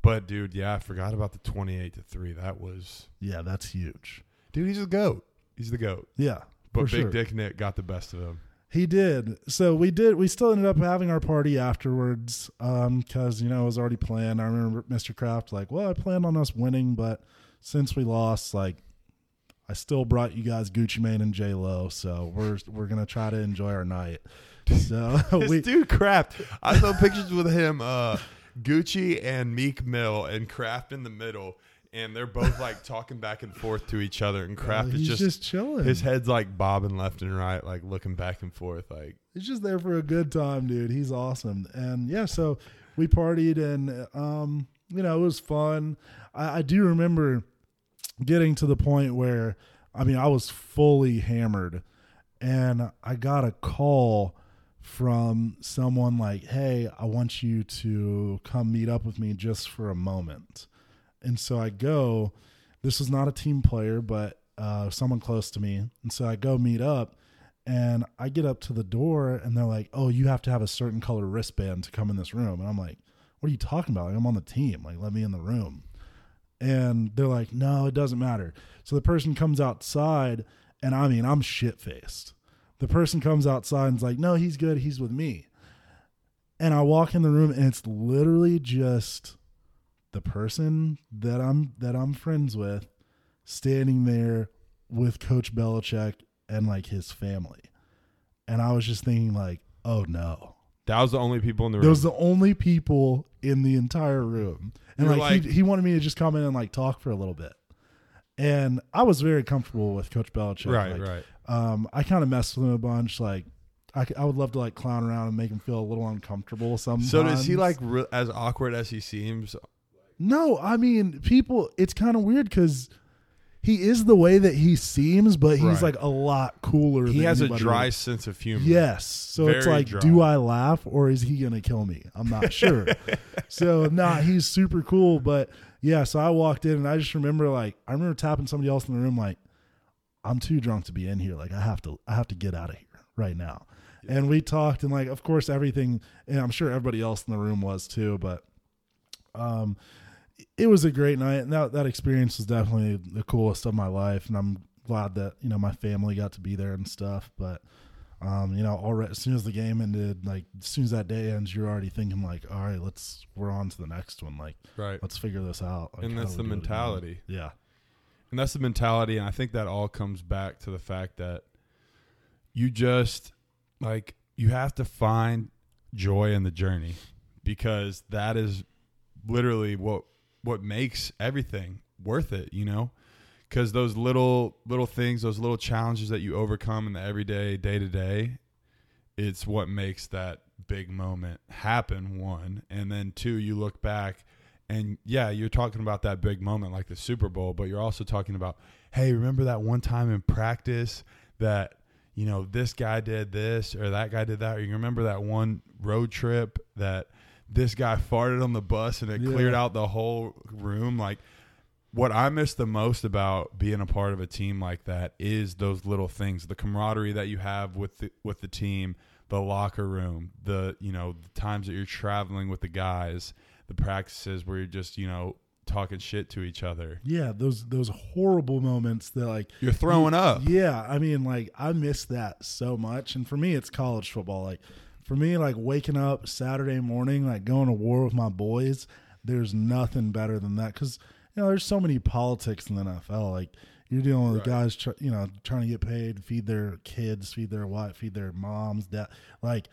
But dude, yeah, I forgot about the twenty-eight to three. That was yeah that's huge dude. He's the goat. He's the goat. yeah But for Big sure. Dick Nick got the best of him. he did so we did we still ended up having our party afterwards um because you know it was already planned i remember mr kraft like well i planned on us winning but since we lost like i still brought you guys gucci mane and j lo so we're we're gonna try to enjoy our night so This we dude Kraft. I saw pictures with him, uh, Gucci and Meek Mill, and Kraft in the middle, and they're both like talking back and forth to each other. And Kraft he's is just, chilling his head's like bobbing left and right, like looking back and forth. Like he's just there for a good time, dude. He's awesome. And yeah, so we partied and um, you know, it was fun. I, I do remember getting to the point where I mean I was fully hammered and I got a call from someone like, Hey, I want you to come meet up with me just for a moment. And so I go, this was not a team player, but uh, someone close to me. And so I go meet up and I get up to the door and they're like, "Oh, you have to have a certain color wristband to come in this room." And I'm like, "What are you talking about? Like, I'm on the team. Like, let me in the room." And they're like, "No, it doesn't matter." So the person comes outside, and I mean, I'm shit faced. The person comes outside and's like, "No, he's good. He's with me." And I walk in the room, and it's literally just the person that I'm that I'm friends with standing there with Coach Belichick and like his family. And I was just thinking like, oh no. that was the only people in the room. Those the only people in the entire room. And You're like, like- he, he wanted me to just come in and like talk for a little bit. And I was very comfortable with Coach Belichick. right, Like, right. Um, I kind of messed with him a bunch. Like, I, I would love to like clown around and make him feel a little uncomfortable sometimes. So does he like re- as awkward as he seems? No, I mean, people, it's kind of weird because he is the way that he seems, but he's Right. like a lot cooler. He has a dry else. sense of humor. Yes. So it's like, dry. do I laugh or is he going to kill me? I'm not sure. so, nah, he's super cool. But yeah, so I walked in and I just remember like, I remember tapping somebody else in the room, like, I'm too drunk to be in here. Like, I have to, I have to get out of here right now. And we talked and like, of course, everything, and I'm sure everybody else in the room was too, but, um, it was a great night and that, that experience was definitely the coolest of my life. And I'm glad that, you know, my family got to be there and stuff, but, um, you know, already as soon as the game ended, like as soon as that day ends, you're already thinking like, all right, let's we're on to the next one. Like, Right. let's figure this out. Like, And that's the do it again? mentality. Yeah, And that's the mentality. And I think that all comes back to the fact that you just like you have to find joy in the journey because that is literally what what makes everything worth it, you know? Cuz those little little things, those little challenges that you overcome in the everyday day to day it's what makes that big moment happen. One, and then two, you look back, and yeah, you're talking about that big moment like the Super Bowl, but you're also talking about, hey, remember that one time in practice that you know this guy did this or that guy did that, or you remember that one road trip that this guy farted on the bus and it Yeah. cleared out the whole room, like what I miss the most about being a part of a team like that is those little things, the camaraderie that you have with the, with the team, the locker room, the you know the times that you're traveling with the guys, the practices where you're just you know talking shit to each other. Yeah, those those horrible moments that like You're throwing up. Yeah, I mean, like I miss that so much, and for me, it's college football. Like for me, like waking up Saturday morning, like going to war with my boys. There's nothing better than that because you know there's so many politics in the NFL. Like you're dealing with Right. guys, tr- you know, trying to get paid, feed their kids, feed their wife, feed their moms. That like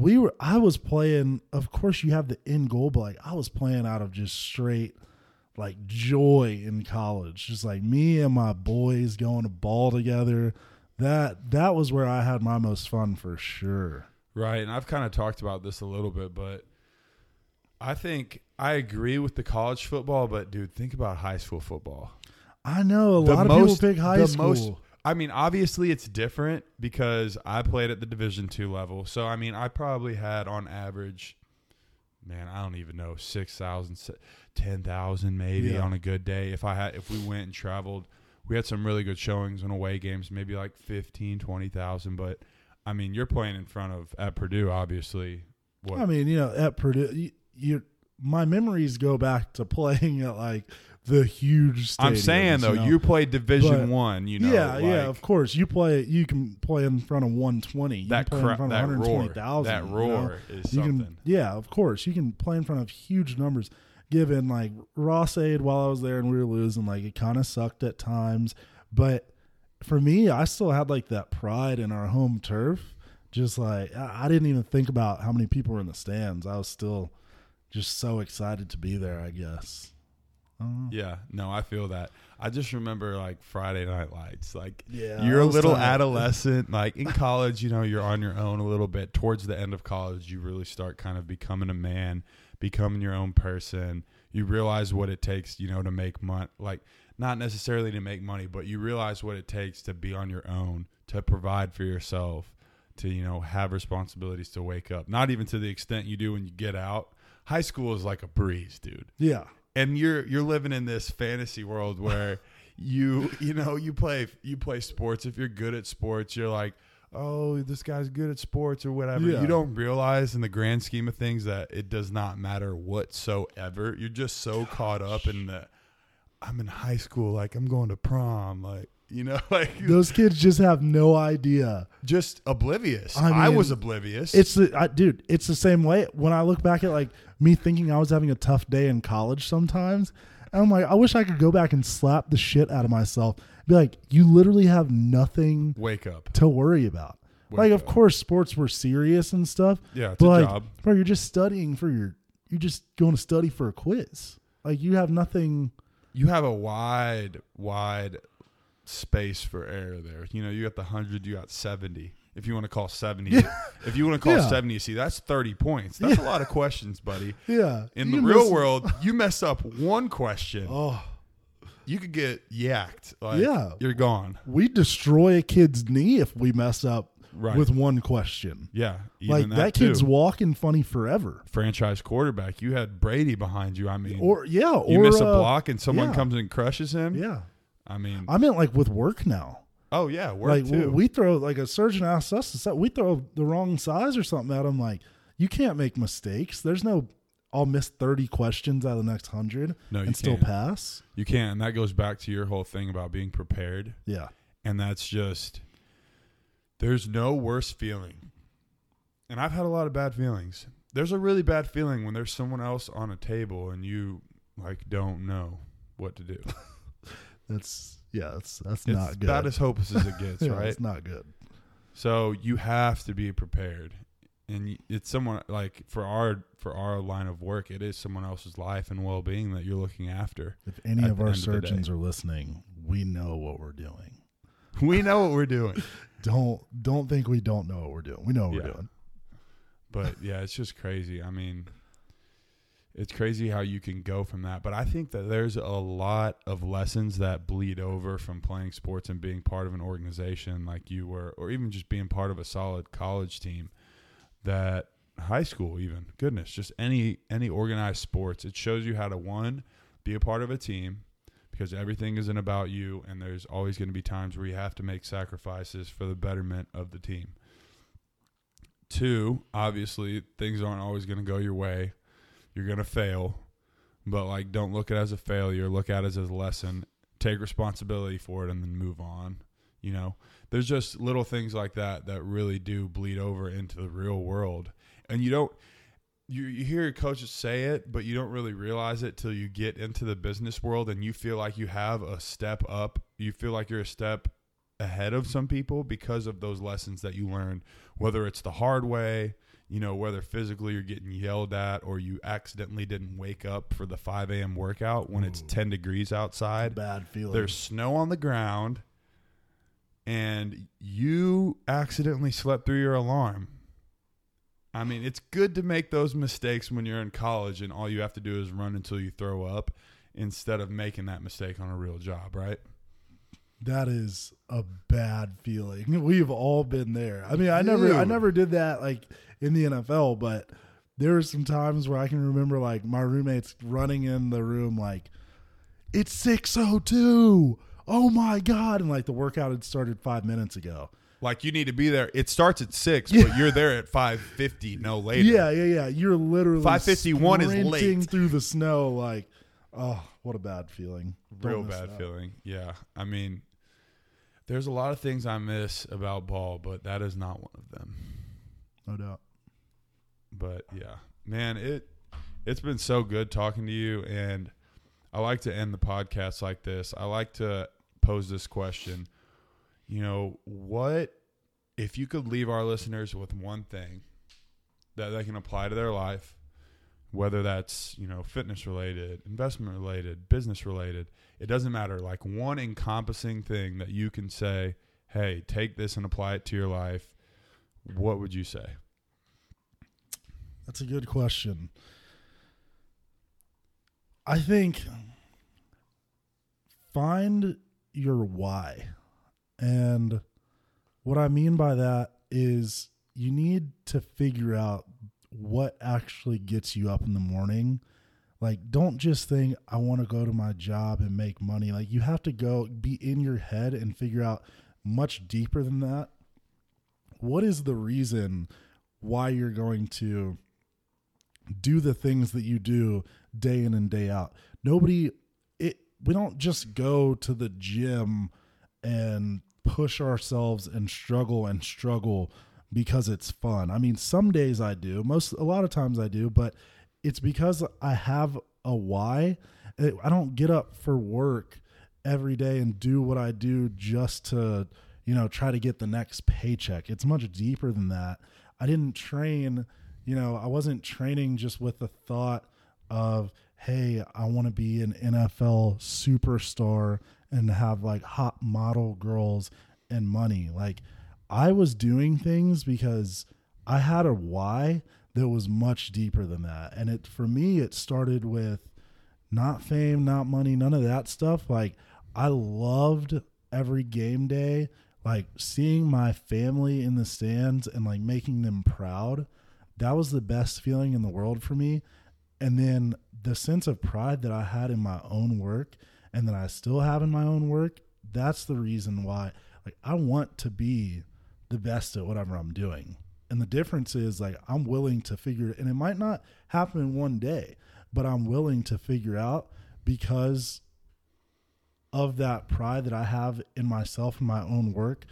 we were. I was playing. Of course, you have the end goal, but like I was playing out of just straight like joy in college. Just like me and my boys going to ball together. That that was where I had my most fun for sure. Right, and I've kind of talked about this a little bit, but I think I agree with the college football, but dude, think about high school football. I know a The lot of people pick high school. most- I mean, obviously it's different because I played at the Division two level. So I mean, I probably had on average, man, I don't even know, 6,000, 10,000 maybe Yeah. on a good day. If I had, if we went and traveled, we had some really good showings on away games, maybe like 15, 20,000. But I mean, you're playing in front of at Purdue, obviously. What? I mean, you know, at Purdue, you, you my memories go back to playing at like the huge. I'm saying though, you, know? you played Division But- one. You know, yeah, yeah, of course. You play. You can play in front of 120. You that can play cra- in front of that roar, 120,000. that you know? roar is You something. can, yeah, of course. You can play in front of huge numbers. Given like Ross-Ade while I was there and we were losing, like it kind of sucked at times. But for me, I still had like that pride in our home turf. Just like I didn't even think about how many people were in the stands. I was still just so excited to be there. I guess. I. Yeah, no, I feel that. I just remember like Friday Night Lights. Like Yeah, you're a little adolescent. Like in college, you know, you're on your own a little bit. Towards the end of college, you really start kind of becoming a man, becoming your own person. You realize what it takes, you know, to make money. Like not necessarily to make money, but you realize what it takes to be on your own, to provide for yourself, to you know have responsibilities to wake up. Not even to the extent you do when you get out. High school is like a breeze, dude Yeah. And you're you're living in this fantasy world where you you know you play you play sports. If you're good at sports you're like oh this guy's good at sports or whatever. Yeah. you don't realize in the grand scheme of things that it does not matter whatsoever. You're just so caught up in the i'm in high school like i'm going to prom like you know like Those kids just have no idea. just oblivious I i, was oblivious It's the I, dude. It's the same way. When I look back at like me thinking I was having a tough day in college, sometimes and I'm like, I wish I could go back and slap the shit out of myself. Be like, you literally have nothing wake up to worry about. Wake like, of course, sports were serious and stuff. yeah it's but a like, job bro, you're just studying for your. You're just going to study for a quiz. Like you have nothing. you have a wide, wide space for error there. You know, you got the hundred, you got seventy. If you want to call seventy, if you want to call Yeah. seventy, see that's thirty points. That's a lot of questions, buddy. Yeah. In you the real miss- world, you mess up one question, Oh, you could get yacked. Like, Yeah. you're gone. we destroy a kid's knee if we mess up Right. with one question. Yeah, like that, that, kid's walking funny forever. franchise quarterback. You had Brady behind you. I mean, Or yeah, or you miss a uh, block and someone yeah. comes and crushes him. Yeah, I mean, I meant like with work now. oh yeah, work like too. we throw like a surgeon asks us to set, we throw the wrong size or something at him. Like you can't make mistakes. There's no. I'll miss thirty questions out of the next hundred No, you and still can't. pass. you can't. And that goes back to your whole thing about being prepared. Yeah, and that's just there's no worse feeling and i've had a lot of bad feelings there's a really bad feeling when there's someone else on a table and you like don't know what to do that's yeah, that's that's it's not good. about as hopeless as it gets Yeah, right It's not good. so you have to be prepared and it's someone like for our for our line of work it is someone else's life and well-being that you're looking after If any of our end of surgeons are listening, we know what we're doing. we know what we're doing don't don't think we don't know what we're doing. We know what Yeah. we're doing. But yeah, it's just crazy. I mean, it's crazy how you can go from that. But I think that there's a lot of lessons that bleed over from playing sports and being part of an organization like you were, or even just being part of a solid college team. That high school, even goodness, just any any organized sports, it shows you how to one be a part of a team because everything isn't about you, and there's always going to be times where you have to make sacrifices for the betterment of the team. Two, obviously, things aren't always going to go your way. You're to fail, but like, don't look at it as a failure. Look at it as a lesson. Take responsibility for it, and then move on. You know, there's just little things like that that really do bleed over into the real world, and you don't. You, you hear your coaches say it, but you don't really realize it till you get into the business world and you feel like you have a step up. You feel like you're a step ahead of some people because of those lessons that you learned, whether it's the hard way, you know, whether physically you're getting yelled at or you accidentally didn't wake up for the 5 a.m. workout when it's 10 degrees outside. Bad feeling. There's snow on the ground and you accidentally slept through your alarm. I mean, it's good to make those mistakes when you're in college and all you have to do is run until you throw up instead of making that mistake on a real job, right? That is a bad feeling. We've all been there. I mean, I never I never did that like in the NFL, but there are some times where I can remember like my roommates running in the room like it's 602. Oh my god, and like the workout had started 5 minutes ago. Like you need to be there. It starts at six, Yeah. but you're there at five fifty, no later. Yeah, yeah, yeah. You're literally 5:51 is sprinting late. through the snow like oh, what a bad feeling. Don't real bad feeling. Yeah, I mean, there's a lot of things I miss about ball, but that is not one of them. No doubt. But yeah, man, it it's been so good talking to you, and I like to end the podcast like this. I like to pose this question. You know, what if you could leave our listeners with one thing that they can apply to their life, whether that's, you know, fitness related, investment related, business related, it doesn't matter. Like one encompassing thing that you can say, hey, take this and apply it to your life. What would you say? That's a good question. I think find your why. And what I mean by that is you need to figure out what actually gets you up in the morning. Like, don't just think, I want to go to my job and make money. Like, you have to go be in your head and figure out much deeper than that. What is the reason why you're going to do the things that you do day in and day out. Nobody it we don't just go to the gym and push ourselves and struggle and struggle because it's fun. I mean, some days I do. Most a lot of times I do, but it's because I have a why. I don't get up for work every day and do what I do just to, you know, try to get the next paycheck. It's much deeper than that. I didn't train, you know, I wasn't training just with the thought of, hey, I want to be an NFL superstar and have like hot model girls and money. Like I was doing things because I had a why that was much deeper than that. And it for me it started with not fame, not money, none of that stuff. Like I loved every game day, like seeing my family in the stands and like making them proud. That was the best feeling in the world for me. And then the sense of pride that I had in my own work and that I still have in my own work, that's the reason why like I want to be the best at whatever I'm doing. And the difference is like I'm willing to figure it and it might not happen in one day, but I'm willing to figure out because of that pride that I have in myself and my own work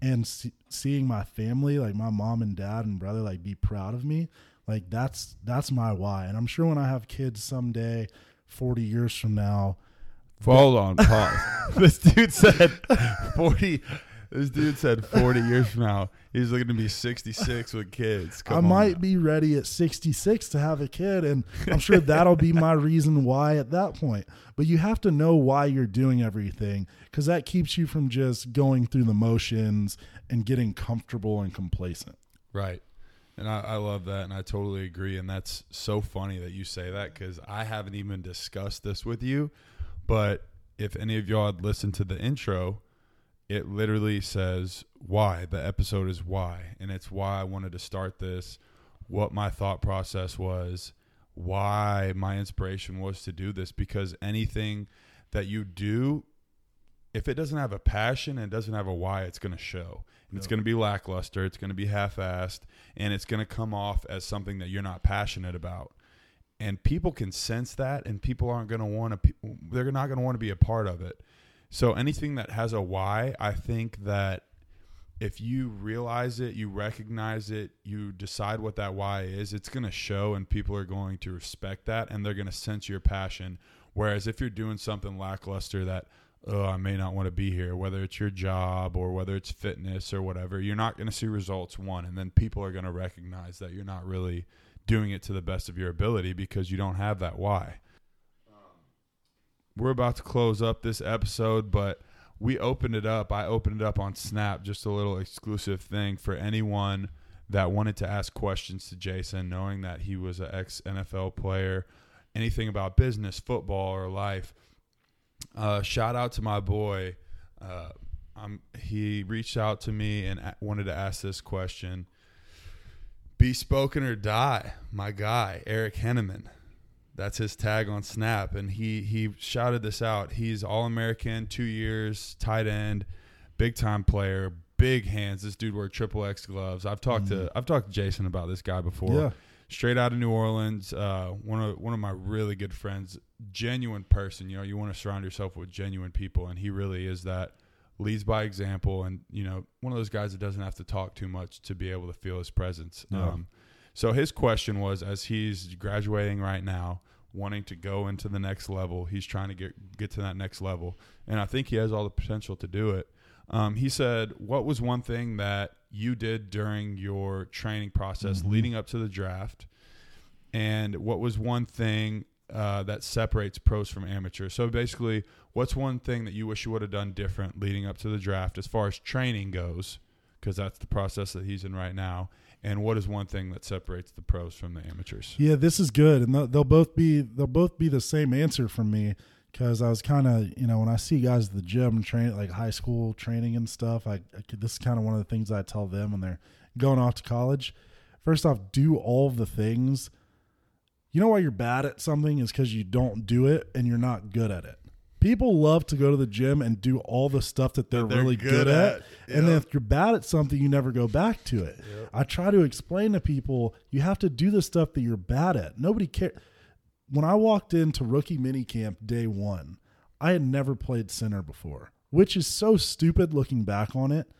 and see, seeing my family like my mom and dad and brother like be proud of me like that's that's my why and I'm sure when I have kids someday 40 years from now Hold on, pause. this dude said 40. This dude said 40 years from now, he's looking to be 66 with kids. Come I might now. be ready at 66 to have a kid, and I'm sure that'll be my reason why at that point. But you have to know why you're doing everything because that keeps you from just going through the motions and getting comfortable and complacent. Right. And I, I love that, and I totally agree. And that's so funny that you say that because I haven't even discussed this with you. But if any of y'all had listened to the intro, it literally says why. The episode is why. And it's why I wanted to start this, what my thought process was, why my inspiration was to do this. Because anything that you do, if it doesn't have a passion and doesn't have a why, it's going to show. And it's going to be lackluster. It's going to be half assed. And it's going to come off as something that you're not passionate about. And people can sense that, and people aren't going to want to, they're not going to want to be a part of it. So anything that has a why, I think that if you realize it, you recognize it, you decide what that why is, it's going to show and people are going to respect that and they're going to sense your passion. Whereas if you're doing something lackluster that, oh, I may not want to be here, whether it's your job or whether it's fitness or whatever, you're not going to see results, one. And then people are going to recognize that you're not really doing it to the best of your ability because you don't have that why. We're about to close up this episode, but we opened it up. I opened it up on Snap, just a little exclusive thing for anyone that wanted to ask questions to Jason, knowing that he was an ex NFL player, anything about business, football, or life. Uh, shout out to my boy. Uh, he reached out to me and wanted to ask this question. Be spoken or die, my guy, Eric Henneman. That's his tag on Snap, and he he shouted this out. He's All American, two years, tight end, big time player, big hands. This dude wore triple X gloves. I've talked to I've talked to Jason about this guy before. Yeah. Straight out of New Orleans, uh, one of one of my really good friends, genuine person. You know, you want to surround yourself with genuine people, and he really is that. Leads by example, and you know, one of those guys that doesn't have to talk too much to be able to feel his presence. Yeah. Um, so his question was, as he's graduating right now, wanting to go into the next level, he's trying to get get to that next level, and I think he has all the potential to do it. Um, he said, "What was one thing that you did during your training process Mhm. leading up to the draft, and what was one thing uh, that separates pros from amateurs? So basically, what's one thing that you wish you would have done different leading up to the draft as far as training goes?" Because that's the process that he's in right now. And what is one thing that separates the pros from the amateurs? Yeah, this is good, and they'll, they'll both be they'll both be the same answer from me because I was kind of you know when I see guys at the gym train like high school training and stuff, I, I could, this is kind of one of the things I tell them when they're going off to college. First off, do all of the things. You know why you're bad at something is because you don't do it and you're not good at it. People love to go to the gym and do all the stuff that they're, they're really good good, at. at. And then if you're bad at something, you never go back to it. I try to explain to people you have to do the stuff that you're bad at. Nobody cares. When I walked into rookie minicamp day one, I had never played center before, which is so stupid looking back on it.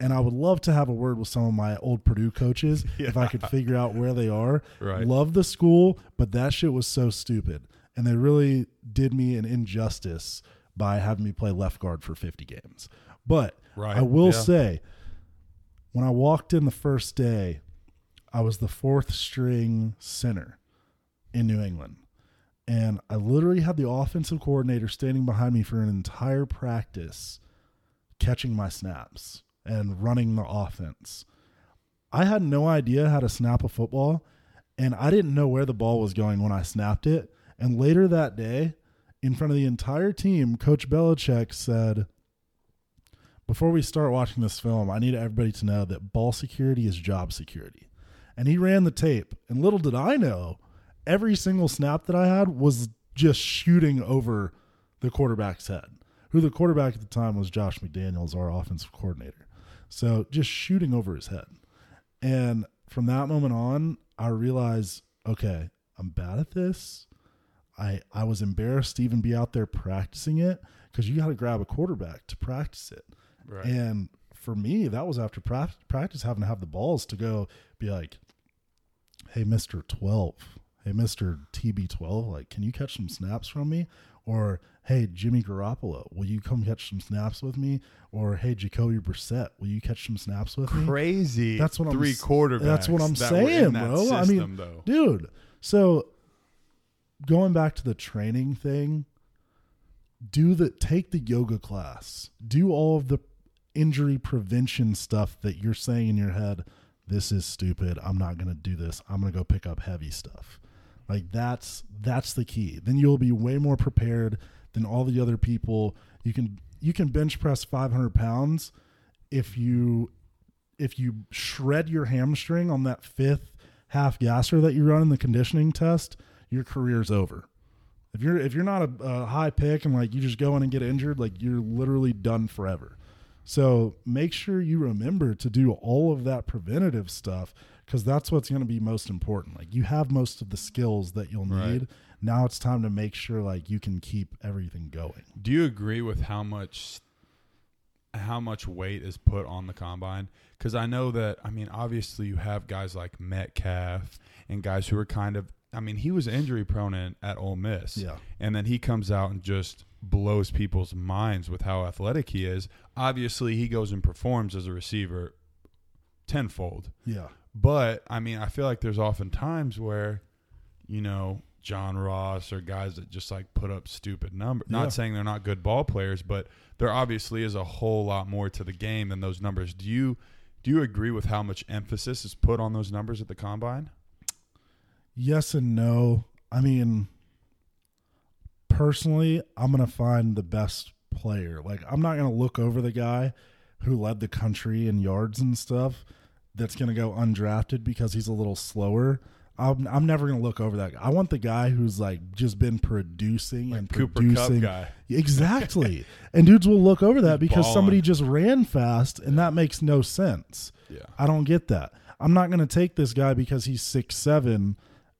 And I would love to have a word with some of my old Purdue coaches if I could figure out where they are. Right. Love the school, but that shit was so stupid. And they really did me an injustice by having me play left guard for 50 games. But Right, I will yeah. say, when I walked in the first day, I was the fourth string center in New England. And I literally had the offensive coordinator standing behind me for an entire practice, catching my snaps and running the offense. I had no idea how to snap a football, and I didn't know where the ball was going when I snapped it. And later that day, in front of the entire team, Coach Belichick said, Before we start watching this film, I need everybody to know that ball security is job security. And he ran the tape. And little did I know, every single snap that I had was just shooting over the quarterback's head, who the quarterback at the time was Josh McDaniels, our offensive coordinator. So just shooting over his head. And from that moment on, I realized, okay, I'm bad at this. I I was embarrassed to even be out there practicing it because you got to grab a quarterback to practice it. Right. And for me, that was after pra- practice having to have the balls to go be like, "Hey, Mister Twelve, hey, Mister TB Twelve, like, can you catch some snaps from me?" or hey Jimmy Garoppolo, will you come catch some snaps with me? Or hey Jacoby Brissett, will you catch some snaps with me? Crazy. That's what I'm three quarterbacks. that's what I'm that were in saying, bro. I mean, though. dude. So going back to the training thing, do the take the yoga class. Do all of the injury prevention stuff that you're saying in your head. This is stupid. I'm not going to do this. I'm going to go pick up heavy stuff. Like that's that's the key. Then you'll be way more prepared than all the other people. You can you can bench press 500 pounds if you if you shred your hamstring on that fifth half gasser that you run in the conditioning test, your career's over. If you're if you're not a, a high pick and like you just go in and get injured, like you're literally done forever. So make sure you remember to do all of that preventative stuff because that's what's going to be most important. Like you have most of the skills that you'll Right. need. Now it's time to make sure like you can keep everything going. Do you agree with how much how much weight is put on the combine? Because I know that I mean, obviously you have guys like Metcalf and guys who are kind of. I mean, he was injury prone in, at Ole Miss, Yeah. and then he comes out and just blows people's minds with how athletic he is. Obviously, he goes and performs as a receiver tenfold. Yeah. But I mean, I feel like there's often times where, you know, John Ross or guys that just like put up stupid numbers. Yeah. Not saying they're not good ball players, but there obviously is a whole lot more to the game than those numbers. Do you do you agree with how much emphasis is put on those numbers at the combine? Yes and no. I mean, personally, I'm going to find the best player. Like, I'm not going to look over the guy who led the country in yards and stuff that's going to go undrafted because he's a little slower. I'm, I'm never going to look over that guy. I want the guy who's like just been producing and Cooper producing. Kupp guy. Exactly. and dudes will look over that He's because somebody just ran fast and that makes no sense. Yeah. I don't get that. I'm not going to take this guy because he's six seven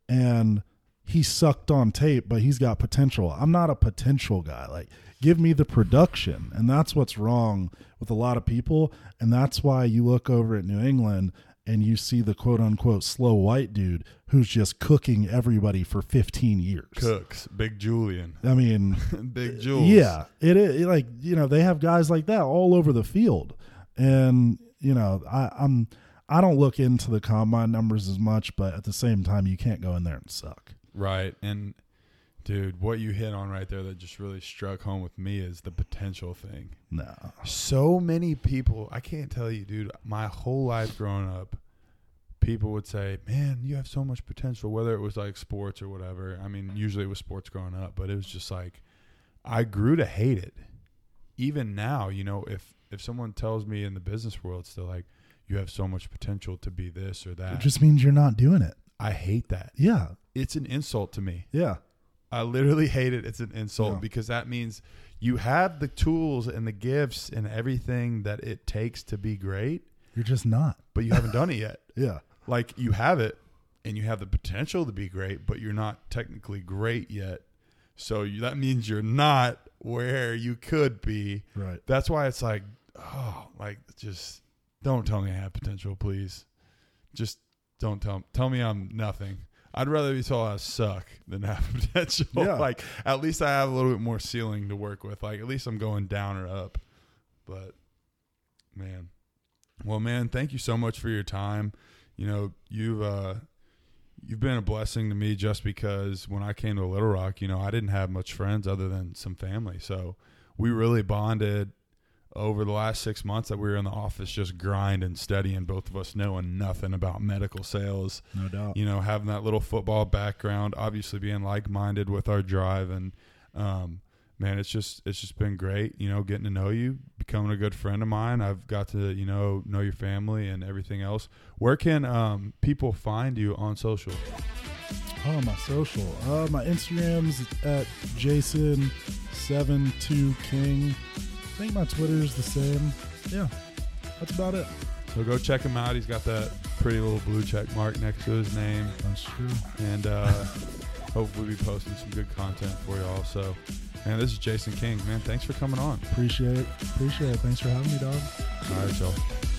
and he sucked on tape, but he's got potential. I'm not a potential guy. Like, give me the production, and that's what's wrong with a lot of people, and that's why you look over at New England and you see the quote unquote slow white dude who's just cooking everybody for 15 years. Cooks, Big Julian, I mean, Big uh, Jules. yeah, it is like you know they have guys like that all over the field, and you know I, I'm I don't look into the combine numbers as much, but at the same time you can't go in there and suck. Right. And dude, what you hit on right there that just really struck home with me is the potential thing. No, so many people i can't tell you dude my whole life growing up people would say man you have so much potential whether it was like sports or whatever i mean usually it was sports growing up but it was just like i grew to hate it even now you know if if someone tells me in the business world still like you have so much potential to be this or that it just means you're not doing it. i hate that Yeah, it's an insult to me yeah, I literally hate it. It's an insult Yeah. because that means you have the tools and the gifts and everything that it takes to be great, you're just not. but you haven't done it yet. Yeah, Like you have it and you have the potential to be great, but you're not technically great yet. So you, that means you're not where you could be. right. That's why it's like, oh, like just don't tell me I have potential, please. Just don't tell tell me I'm nothing. I'd rather be told I suck than have potential. Yeah. like at least I have a little bit more ceiling to work with. Like at least I'm going down or up. But man, well, man, thank you so much for your time. You know, you've uh, you've been a blessing to me just because when I came to Little Rock, you know, I didn't have much friends other than some family. So we really bonded over the last six months that we were in the office, just grinding, studying. Both of us knowing nothing about medical sales No doubt. you know, having that little football background, obviously being like minded with our drive and um man, it's just it's just been great, you know, getting to know you, becoming a good friend of mine. I've got to, you know, know your family and everything else. Where can um people find you on social? Oh, my social. Uh, my Instagram's at Jason72King. I think my Twitter is the same. Yeah, that's about it. So go check him out. He's got that pretty little blue check mark next to his name. That's true. And uh hopefully be posting some good content for you all. So man, this is Jason King. Man, thanks for coming on. Appreciate it. Appreciate it. Thanks for having me, dog. All right, y'all.